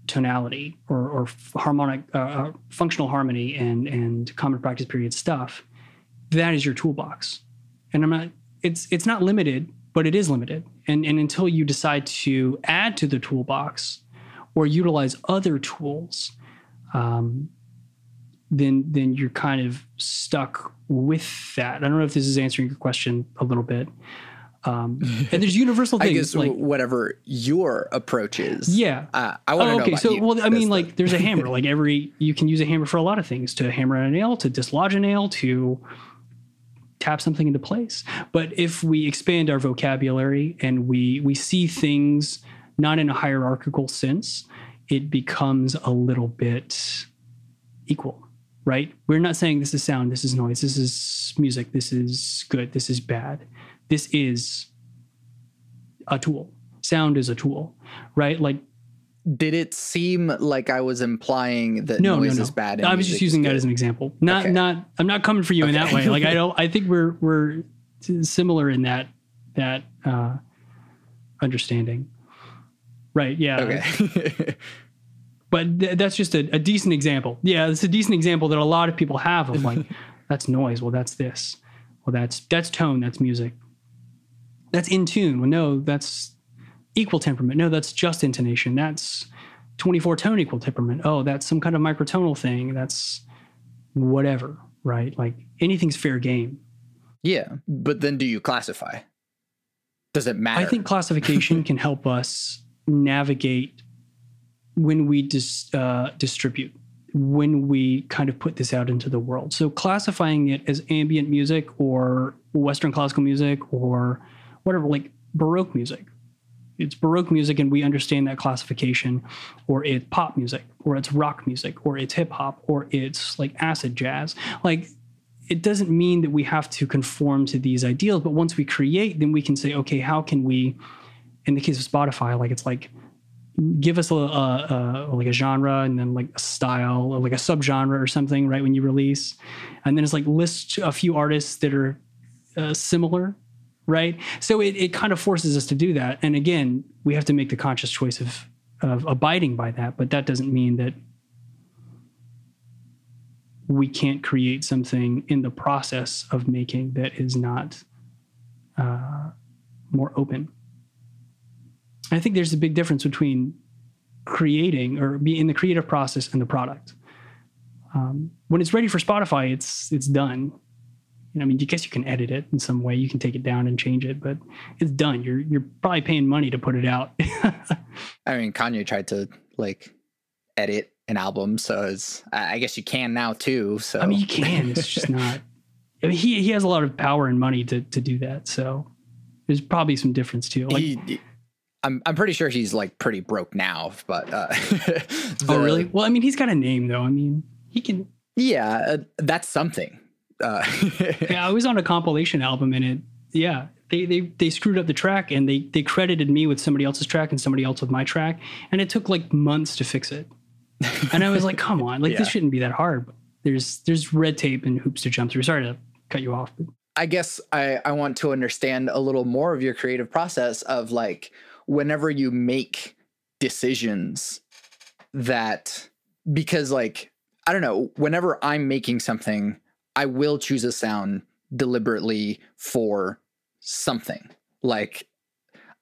tonality or, or harmonic, uh, uh, functional harmony and and common practice period stuff, that is your toolbox. And I'm not. It's it's not limited, but it is limited. And and until you decide to add to the toolbox or utilize other tools, um, then then you're kind of stuck with that. I don't know if this is answering your question a little bit. Um, (laughs) and there's universal I things guess like whatever your approach is. yeah. Uh, I want to Oh, know. okay, so you. well, I mean, That's like, there's a hammer. like every you can use a hammer for a lot of things: to hammer a nail, to dislodge a nail, to tap something into place. But if we expand our vocabulary and we we see things not in a hierarchical sense, it becomes a little bit equal, right? We're not saying this is sound, this is noise, this is music, this is good, this is bad. This is a tool. Sound is a tool, right? Like Did it seem like I was implying that no, noise no, no. is bad? I was just using that as an example. Not, Okay. not. I'm not coming for you in that way. Like I (laughs) don't. I think we're we're similar in that that uh, understanding. Right. Yeah. Okay. (laughs) But th- that's just a, a decent example. Yeah, it's a decent example that a lot of people have of like, (laughs) that's noise. Well, that's this. Well, that's that's tone. That's music. That's in tune. Well, no, that's equal temperament. No, that's just intonation. That's 24 tone equal temperament. Oh, that's some kind of microtonal thing. That's whatever, right? Like anything's fair game. yeah, but then do you classify? Does it matter? I think classification (laughs) can help us navigate when we dis, uh, distribute, when we kind of put this out into the world. So classifying it as ambient music or Western classical music or whatever, like Baroque music. It's Baroque music, and we understand that classification, or it's pop music, or it's rock music, or it's hip hop, or it's like acid jazz. Like it doesn't mean that we have to conform to these ideals but once we create then we can say okay how can we in the case of spotify like it's like give us a, a, a like a genre and then like a style or like a subgenre or something right when you release and then it's like list a few artists that are uh, similar right so it, it kind of forces us to do that and again we have to make the conscious choice of of abiding by that but that doesn't mean that we can't create something in the process of making that is not uh, more open. I think there's a big difference between creating or be in the creative process and the product. Um, when it's ready for Spotify, it's it's done. You know, I mean, I guess you can edit it in some way. You can take it down and change it, but it's done. You're you're probably paying money to put it out. (laughs) I mean, Kanye tried to like edit an album, so it's, I guess you can now too. So I mean, you can. It's just (laughs) not. I mean, he he has a lot of power and money to to do that. So there's probably some difference too. Like, he, I'm I'm pretty sure he's like pretty broke now, but uh, (laughs) oh really? Well, I mean, he's got a name though. I mean, he can. Yeah, uh, that's something. Uh, (laughs) Yeah, I was on a compilation album and it. Yeah, they they they screwed up the track and they they credited me with somebody else's track and somebody else with my track, and it took like months to fix it. And I was like, come on, like (laughs) this shouldn't be that hard. But there's there's red tape and hoops to jump through. Sorry to cut you off. But I guess I, I want to understand a little more of your creative process of like whenever you make decisions that because like I don't know, whenever I'm making something, I will choose a sound deliberately for something. Like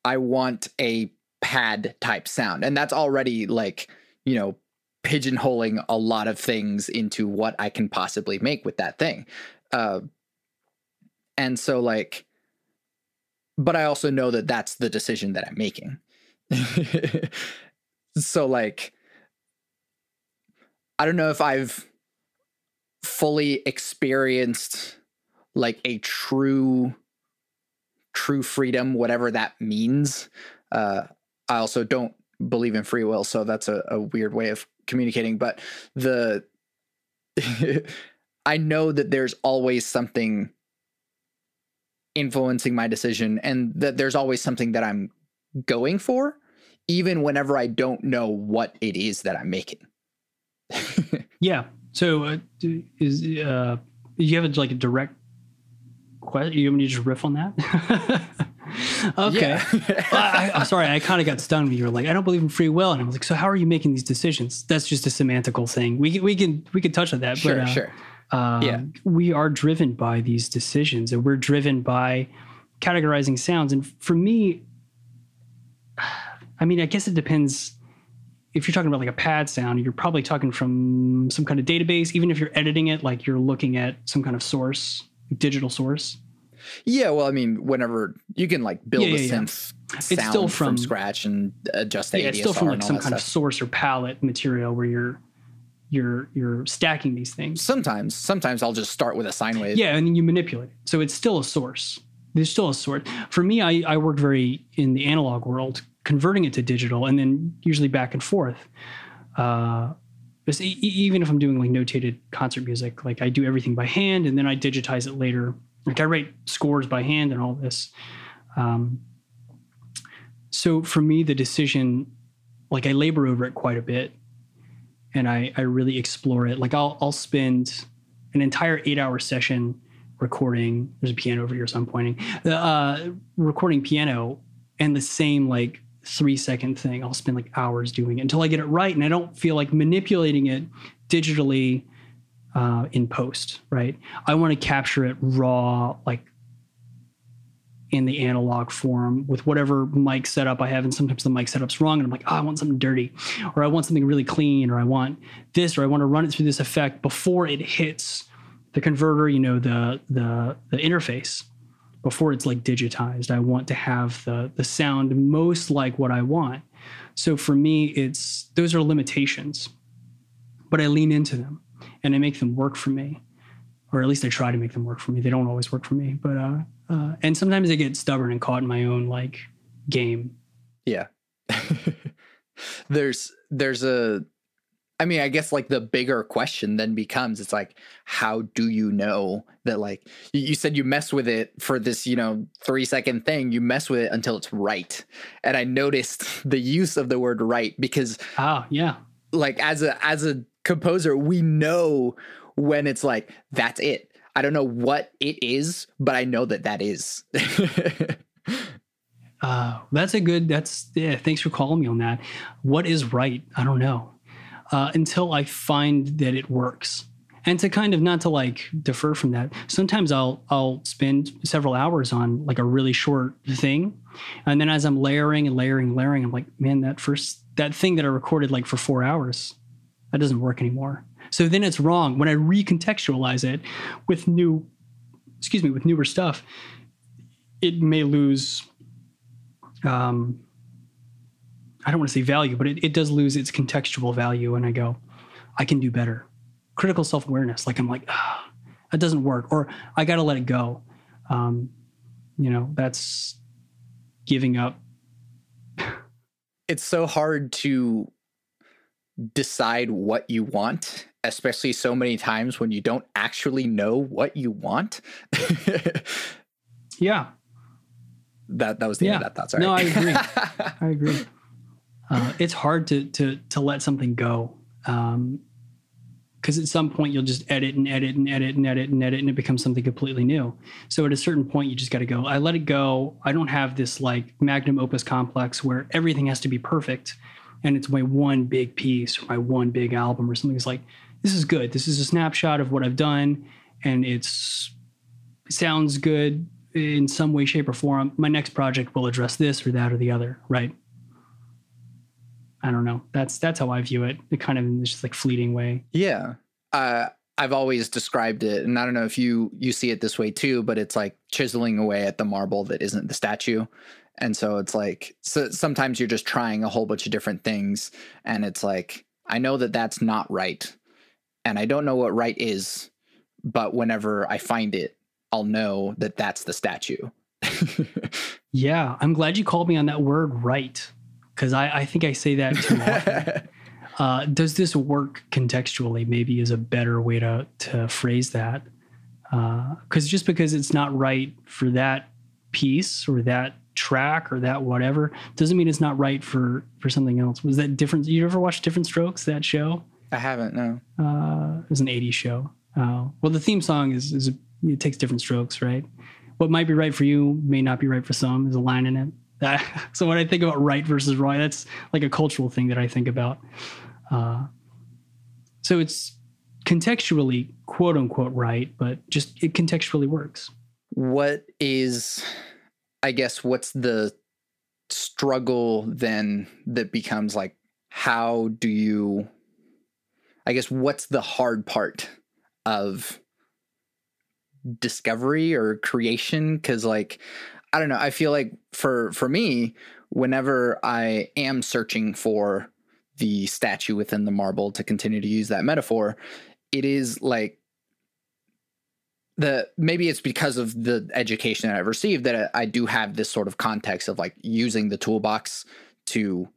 I want a pad type sound. And that's already like, you know, pigeonholing a lot of things into what I can possibly make with that thing. Uh, and so like but i also know that that's the decision that i'm making (laughs) so like i don't know if i've fully experienced like a true true freedom whatever that means uh i also don't believe in free will so that's a, a weird way of communicating but the (laughs) i know that there's always something influencing my decision and that there's always something that I'm going for even whenever I don't know what it is that I'm making. (laughs) yeah. So uh, do- is uh, you have a, like a direct question? You want me to just riff on that? (laughs) okay. (laughs) I, I, am sorry, I kind of got stung when you were like, I don't believe in free will, and I was like, so how are you making these decisions? That's just a semantical thing. We can we can we can touch on that. sure, but, uh, sure. um, Yeah. we are driven by these decisions, and we're driven by categorizing sounds. And for me, (sighs) I mean, I guess it depends. If you're talking about like a pad sound, you're probably talking from some kind of database. Even if you're editing it, like you're looking at some kind of source, digital source. Yeah, well, I mean, whenever you can like build Yeah, a yeah, yeah. synth It's sound still from, from- scratch and adjust the yeah, ADSR it's still from like some kind of source or palette material where you're you're you're stacking these things. Sometimes, sometimes I'll just start with a sine wave. Yeah, and then you manipulate it. So it's still a source. There's still a sort. For me, I, I work very in the analog world, converting it to digital and then usually back and forth. Uh, even if I'm doing like notated concert music, like I do everything by hand and then I digitize it later. Like I write scores by hand and all this. Um, so for me, the decision, like I labor over it quite a bit and I, I really explore it. Like I'll, I'll spend an entire eight hour session recording. There's a piano over here, so I'm pointing. Uh, recording piano and the same like three second thing. I'll spend like hours doing it until I get it right, and I don't feel like manipulating it digitally uh, in post. Right? I want to capture it raw, like in the analog form with whatever mic setup I have. And sometimes the mic setup's wrong, and I'm like, oh, I want something dirty, or I want something really clean, or I want this, or I want to run it through this effect before it hits the converter, you know, the the the interface before it's like digitized. I want to have the the sound most like what I want. So for me, it's those are limitations, but I lean into them and I make them work for me, or at least I try to make them work for me. They don't always work for me, but uh, uh and sometimes I get stubborn and caught in my own like game. Yeah. (laughs) there's there's a I mean, I guess like the bigger question then becomes it's like, how do you know that like you, said you mess with it for this, you know, three second thing, you mess with it until it's right. And I noticed (laughs) the use of the word right because Ah, yeah, like as a as a composer, we know when it's like, that's it. I don't know what it is, but I know that that is. (laughs) Uh, that's a good. That's yeah. Thanks for calling me on that. What is right? I don't know. Uh, until I find that it works, and to kind of not to like defer from that. Sometimes I'll I'll spend several hours on like a really short thing, and then as I'm layering and layering and layering, I'm like, man, that first that thing that I recorded like for four hours, that doesn't work anymore. So then it's wrong when I recontextualize it with new, excuse me, with newer stuff. It may lose um, I don't want to say value, but it, it does lose its contextual value. And I go, I can do better. Critical self awareness. Like I'm like, ah, that doesn't work, or I got to let it go. Um, you know, that's giving up. it's so hard to decide what you want, especially so many times when you don't actually know what you want. (laughs) Yeah. that that was the end of that thought. Sorry. No, I agree. (laughs) I agree. Uh, it's hard to to to let something go. Um, because at some point you'll just edit and edit and edit and edit and edit and it becomes something completely new. So at a certain point you just got to go. I let it go. I don't have this like magnum opus complex where everything has to be perfect and it's my one big piece or my one big album or something. It's like this is good. This is a snapshot of what I've done and it's sounds good in some way shape or form. My next project will address this or that or the other, right? I don't know. That's that's how I view it. It kind of in this just like fleeting way. Yeah. Uh, I've always described it, and I don't know if you you see it this way too, but it's like chiseling away at the marble that isn't the statue. And so it's like so sometimes you're just trying a whole bunch of different things, and it's like I know that that's not right, and I don't know what right is, but whenever I find it, I'll know that that's the statue. (laughs) Yeah, I'm glad you called me on that word right because I, I think I say that too often. (laughs) uh, does this work contextually? Maybe is a better way to to phrase that. Because just because it's not right for that piece or that track or that whatever doesn't mean it's not right for for something else. Was that different? You ever watch Diff'rent Strokes? That show? I haven't no. Uh, it was an 80s show. Uh, well, the theme song is, is it takes different strokes, right? What might be right for you may not be right for some. There's a line in it. Uh, (laughs) so when I think about right versus wrong, that's like a cultural thing that I think about. Uh, so it's contextually quote unquote right, but just it contextually works. what is i guess what's the struggle then that becomes like how do you i guess what's the hard part of discovery or creation cuz like I don't know, I feel like for for me whenever I am searching for the statue within the marble to continue to use that metaphor, it is like the maybe it's because of the education that I've received that I, I do have this sort of context of like using the toolbox to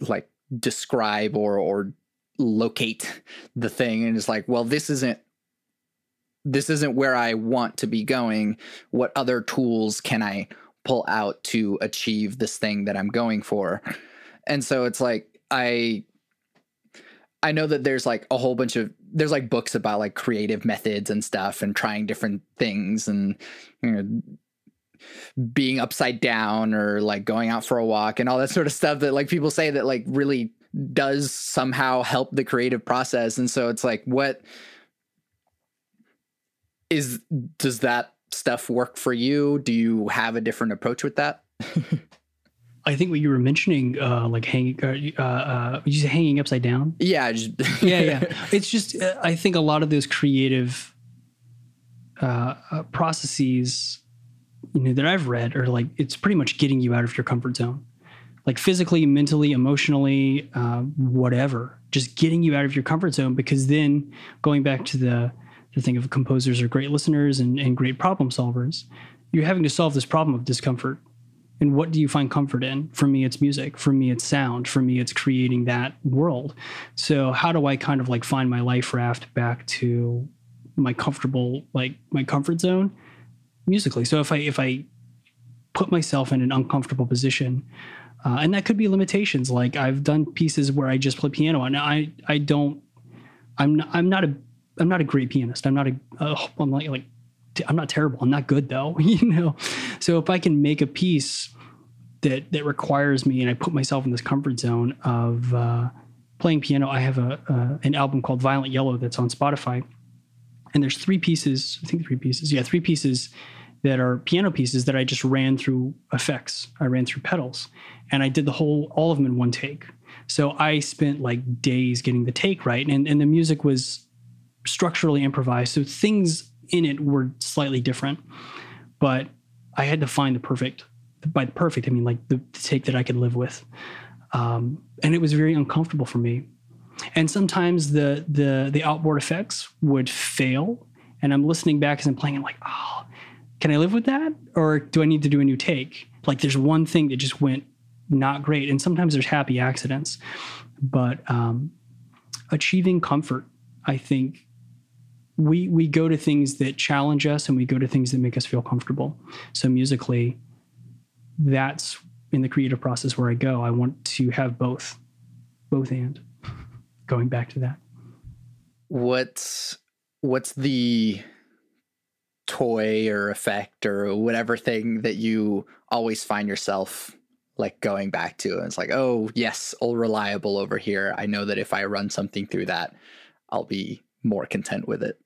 like describe or or locate the thing. And it's like well this isn't this isn't where I want to be going. What other tools can I pull out to achieve this thing that I'm going for? And so it's like I I know that there's like a whole bunch of there's like books about like creative methods and stuff and trying different things and you know being upside down or like going out for a walk and all that sort of stuff that like people say that like really does somehow help the creative process. And so it's like what is does that stuff work for you do you have a different approach with that (laughs) I think what you were mentioning, uh, like hanging, uh, uh, you say hanging upside down? Yeah, just (laughs) yeah, yeah. It's just uh, I think a lot of those creative uh, uh, processes, you know, that I've read are like it's pretty much getting you out of your comfort zone, like physically, mentally, emotionally, uh, whatever. Just getting you out of your comfort zone because then going back to the the think of composers are great listeners and, and great problem solvers. You're having to solve this problem of discomfort. And what do you find comfort in? For me it's music. For me it's sound. For me it's creating that world. So how do i kind of like find my life raft back to my comfortable like my comfort zone? Musically. So if i if i put myself in an uncomfortable position uh, and that could be limitations. Like i've done pieces where i just play piano and i i don't i'm not, i'm not a i'm not a great pianist i'm not a uh, i'm like like I'm not terrible. I'm not good though, (laughs) you know. So if I can make a piece that that requires me, and I put myself in this comfort zone of uh, playing piano, I have a uh, an album called Violent Yellow that's on Spotify, and there's three pieces. I think three pieces. Yeah, three pieces that are piano pieces that I just ran through effects. I ran through pedals, and I did the whole all of them in one take. So I spent like days getting the take right, and and the music was structurally improvised. So things in it were slightly different, but I had to find the perfect. By the perfect, I mean like the, the take that I could live with, um, and it was very uncomfortable for me. And sometimes the the the outboard effects would fail, and I'm listening back as I'm playing. I'm like, oh, can I live with that, or do I need to do a new take? Like, there's one thing that just went not great, and sometimes there's happy accidents, but um, achieving comfort, I think, we we go to things that challenge us and we go to things that make us feel comfortable. So musically, that's in the creative process where I go. I want to have both, both and. Going back to that. What's what's the toy or effect or whatever thing that you always find yourself like going back to and it's like oh yes all reliable over here i know that if i run something through that i'll be more content with it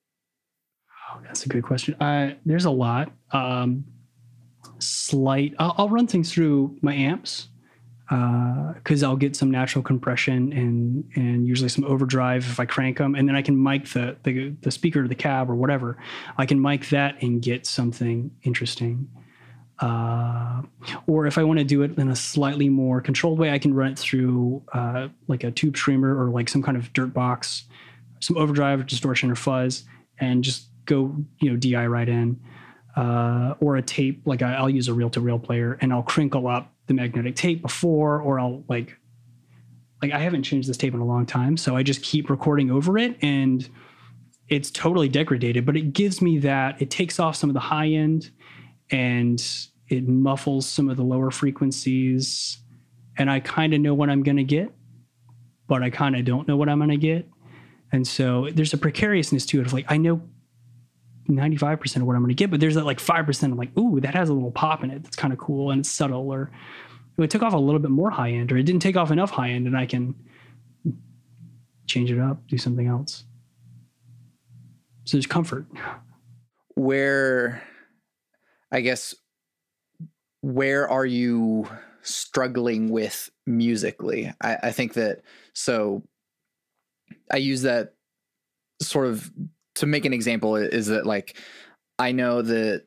Oh, that's a good question. Uh, there's a lot. Um, slight. I'll, I'll, run things through my amps because uh, I'll get some natural compression and and usually some overdrive if I crank them, and then I can mic the the, the speaker the cab or whatever. I can mic that and get something interesting. Uh, or if I want to do it in a slightly more controlled way, I can run it through uh, like a Tube Screamer or like some kind of dirt box, some overdrive, distortion, or fuzz, and just go you know di right in uh, or a tape like I, will use a reel to reel player and i'll crinkle up the magnetic tape before or i'll like like i haven't changed this tape in a long time so i just keep recording over it and it's totally degraded but it gives me that it takes off some of the high end and it muffles some of the lower frequencies and i kind of know what i'm going to get but i kind of don't know what i'm going to get. And so there's a precariousness to it of like i know 95% of what I'm going to get, but there's that like 5% I'm like, ooh, that has a little pop in it. That's kind of cool and it's subtle. Or it took off a little bit more high end, or it didn't take off enough high end, and I can change it up, do something else. So there's comfort. Where, I guess, where are you struggling with musically? I, I think that so I use that sort of to make an example is that like I know that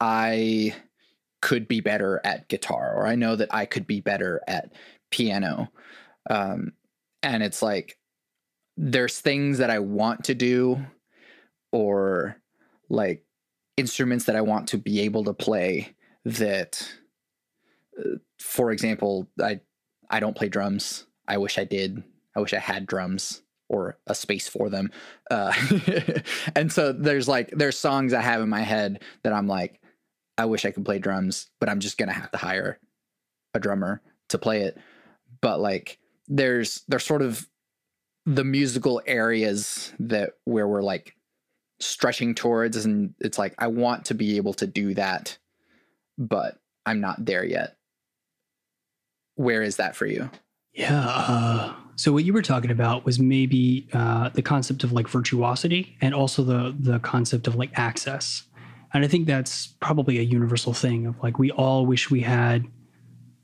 I could be better at guitar or I know that I could be better at piano. Um, and it's like there's things that I want to do or like instruments that I want to be able to play that uh, for example, I I don't play drums. I wish I did. I wish I had drums or a space for them. Uh, (laughs) and so there's like there's songs I have in my head that I'm like, I wish I could play drums, but I'm just gonna have to hire a drummer to play it. But like there's there's sort of the musical areas that where we're like stretching towards and it's like I want to be able to do that, but I'm not there yet. Where is that for you? Yeah. Uh, so what you were talking about was maybe uh, the concept of like virtuosity and also the the concept of like access. And I think that's probably a universal thing of like we all wish we had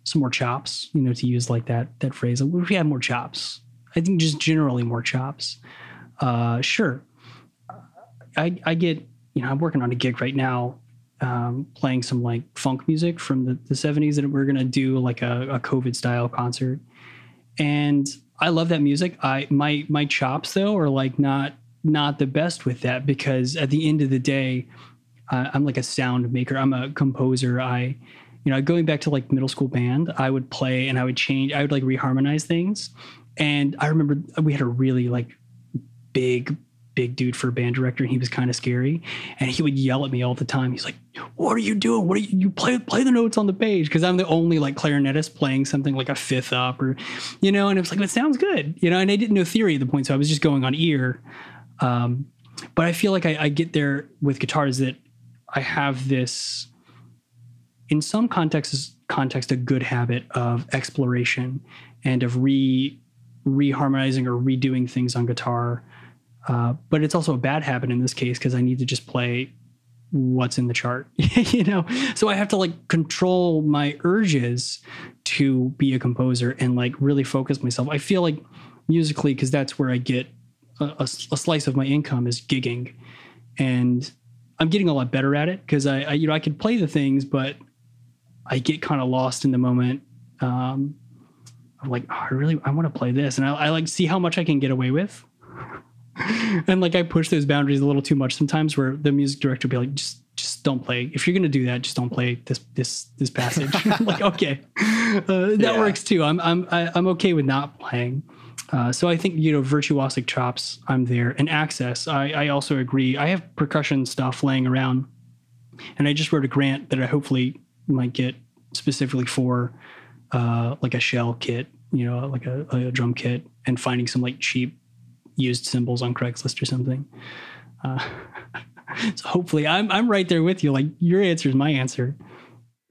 some more chops, you know, to use like that that phrase. If we had more chops. I think just generally more chops. Uh, sure. I I get you know I'm working on a gig right now um, playing some like funk music from the, the 70s and we're gonna do like a, a COVID style concert. And I love that music. I my my chops though are like not not the best with that because at the end of the day, uh, I'm like a sound maker. I'm a composer. I you know going back to like middle school band, I would play and I would change. I would like reharmonize things. And I remember we had a really like big big dude for a band director and he was kind of scary. And he would yell at me all the time. He's like what are you doing? What are you, you play play the notes on the page. Because i'm the only like clarinetist playing something like a fifth up or you know and it was like it sounds good you know and i didn't know theory at the point so i was just going on ear. Um, but i feel like I, I get there with guitars that i have this in some contexts context a good habit of exploration and of re reharmonizing or redoing things on guitar uh, but it's also a bad habit in this case because I need to just play what's in the chart, (laughs) you know? So I have to like control my urges to be a composer and like really focus myself. I feel like musically, because that's where I get a, a, a, slice of my income is gigging. And I'm getting a lot better at it because I, I, you know, I could play the things, but I get kind of lost in the moment. Um, I'm like, oh, I really, I want to play this. And I, I like see how much I can get away with (laughs) and like I push those boundaries a little too much sometimes where the music director will be like, just just don't play. If you're gonna do that, just don't play this this this passage. (laughs) like, okay. Uh, that yeah. works too. I'm I'm I, am i am okay with not playing. Uh, so I think you know virtuosic chops. I'm there and access. I, I also agree. I have percussion stuff laying around, and I just wrote a grant that I hopefully might get specifically for uh, like a shell kit, you know, like a, a drum kit, and finding some like cheap used cymbals on Craigslist or something. Uh, (laughs) so hopefully, I'm I'm right there with you. Like your answer is my answer.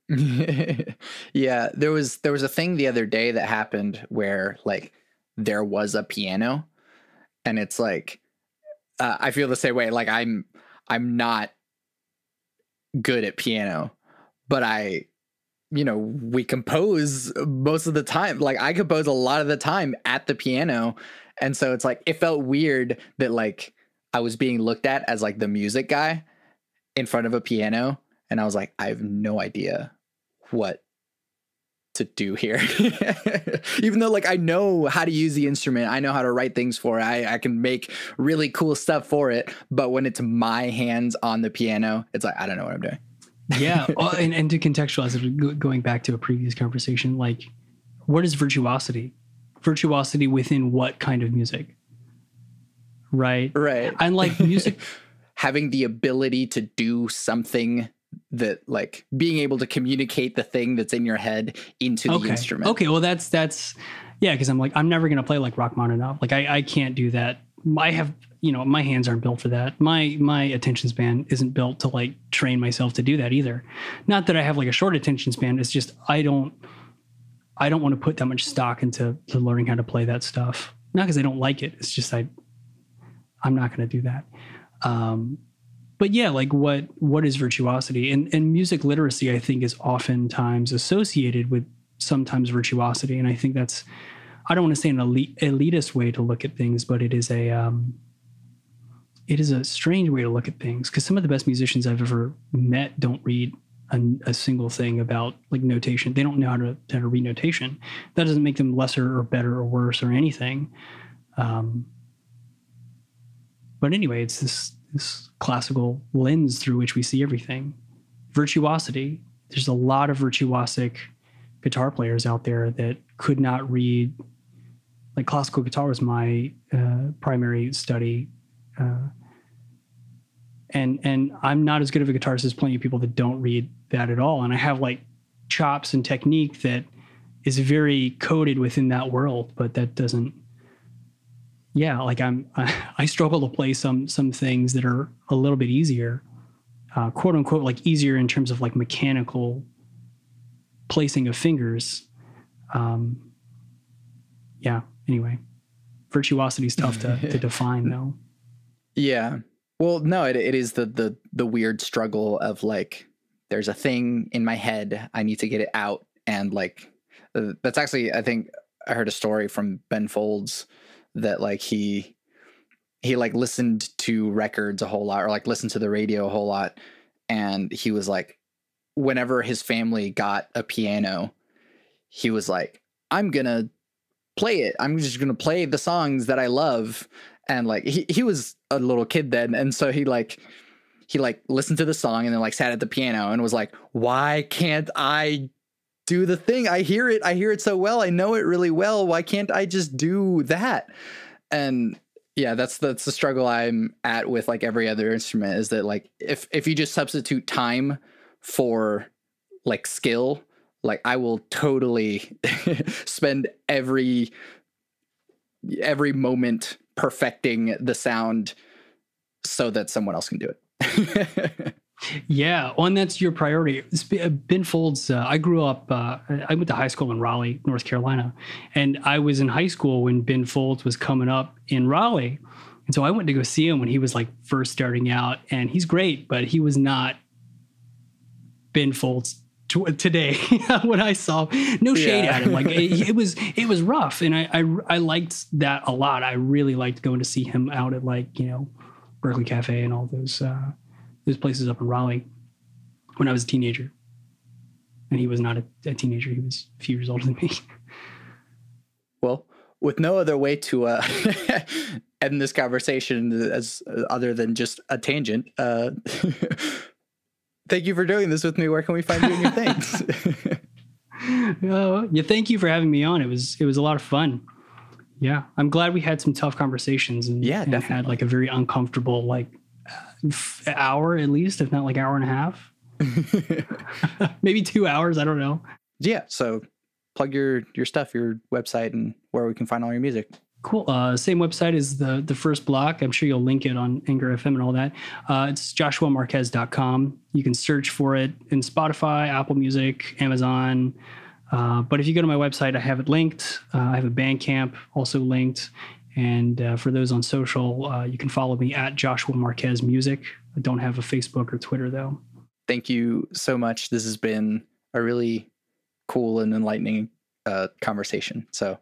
(laughs) yeah, there was there was a thing the other day that happened where like there was a piano, and it's like uh, I feel the same way. Like I'm I'm not good at piano, but I you know we compose most of the time like i compose a lot of the time at the piano and so it's like it felt weird that like I was being looked at as like the music guy in front of a piano and I was like I have no idea what to do here. (laughs) Even though like I know how to use the instrument, I know how to write things for it. I, I can make really cool stuff for it. But when it's my hands on the piano, it's like I don't know what I'm doing. yeah. (laughs) Well, and, and to contextualize it, going back to a previous conversation, like what is virtuosity? Virtuosity within what kind of music? Right? Right. And like music (laughs) having the ability to do something that like being able to communicate the thing that's in your head into okay. the instrument. Okay well that's that's yeah because i'm like i'm never gonna play like rachmaninoff like i i can't do that. I have you know my hands aren't built for that. My my attention span isn't built to like train myself to do that either. Not that i have like a short attention span. It's just i don't I don't want to put that much stock into to learning how to play that stuff. Not because I don't like it. It's just I I'm not going to do that. Um, but yeah, like what what is virtuosity? And and music literacy, I think, is oftentimes associated with sometimes virtuosity. And I think that's I don't want to say an elite, elitist way to look at things, but it is a um, it is a strange way to look at things because some of the best musicians I've ever met don't read a, a, single thing about like notation. They don't know how to how to read notation. That doesn't make them lesser or better or worse or anything. Um, but anyway, it's this this classical lens through which we see everything. Virtuosity. There's a lot of virtuosic guitar players out there that could not read. Like classical guitar was my uh, primary study. Uh, and and I'm not as good of a guitarist as plenty of people that don't read that at all. And I have like chops and technique that is very coded within that world, but that doesn't. Yeah, like I'm, I, (laughs) I struggle to play some some things that are a little bit easier, uh, quote unquote, like easier in terms of like mechanical placing of fingers. Um, yeah. Anyway, virtuosity is tough to, to (laughs) define, though. Yeah. Well, no, it, it is the the the weird struggle of like there's a thing in my head I need to get it out and like uh, that's actually I think I heard a story from Ben Folds that like he he like listened to records a whole lot or like listened to the radio a whole lot and he was like whenever his family got a piano he was like I'm going to play it. I'm just going to play the songs that I love and like he, he was a little kid then and so he like he like listened to the song and then like sat at the piano and was like why can't i do the thing? I hear it. I hear it so well. I know it really well. Why can't i just do that? And yeah that's that's the struggle i'm at with like every other instrument is that like if if you just substitute time for like skill like i will totally (laughs) spend every every moment perfecting the sound so that someone else can do it. (laughs) yeah, well, that's your priority. Uh, ben Folds, uh, I grew up, uh, I went to high school in Raleigh, North Carolina, and I was in high school when Ben Folds was coming up in Raleigh. And so I went to go see him when he was like first starting out, and he's great, but he was not Ben Folds today (laughs) what I saw no shade yeah. at him. Like it, (laughs) it, was, it was rough, and I, I, I liked that a lot. I really liked going to see him out at like you know Berkeley Cafe and all those uh, those places up in Raleigh when I was a teenager. And he was not a, a teenager; he was a few years older than me. (laughs) Well, with no other way to uh, end this conversation as uh, other than just a tangent. Uh, thank you for doing this with me. Where can we find you and your things? uh, (laughs) yeah, thank you for having me on. It was it was a lot of fun. Yeah, I'm glad we had some tough conversations and yeah, and had like a very uncomfortable like hour at least, if not like hour and a half, (laughs) maybe two hours. I don't know. Yeah, so plug your your stuff, your website, and where we can find all your music. Cool. Uh, same website as the the first block. I'm sure you'll link it on Anchor FM and all that. Uh, it's joshuamarquez.com. You can search for it in Spotify, Apple Music, Amazon. Uh, but if you go to my website, I have it linked. Uh, I have a Bandcamp also linked. And uh, for those on social, uh, you can follow me at Joshua Marquez Music. I don't have a Facebook or Twitter though. Thank you so much. This has been a really cool and enlightening uh, conversation. So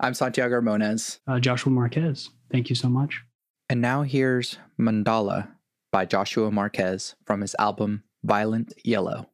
I'm Santiago Ramones. Uh, Joshua Marquez. Thank you so much. And now here's Mandala by Joshua Marquez from his album Violent Yellow.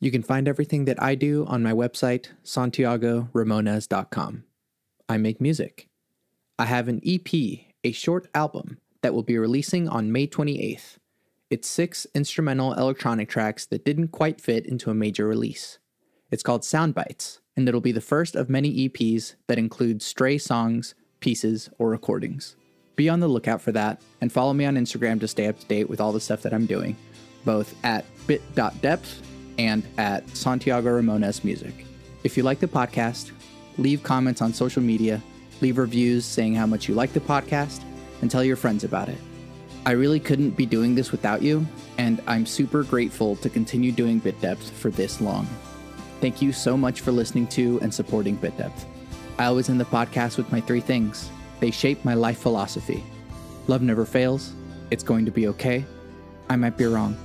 You can find everything that I do on my website, santiagoramones.com. I make music. I have an EP, a short album, that will be releasing on May 28th. It's six instrumental electronic tracks that didn't quite fit into a major release. It's called Soundbites, and it'll be the first of many EPs that include stray songs, pieces, or recordings. Be on the lookout for that, and follow me on Instagram to stay up to date with all the stuff that I'm doing, both at bit.depth and at Santiago Ramones Music. If you like the podcast, leave comments on social media, leave reviews saying how much you like the podcast, and tell your friends about it. I really couldn't be doing this without you, and I'm super grateful to continue doing Bit Depth for this long. Thank you so much for listening to and supporting Bit Depth. I always end the podcast with my three things. They shape my life philosophy. Love never fails. It's going to be okay. I might be wrong.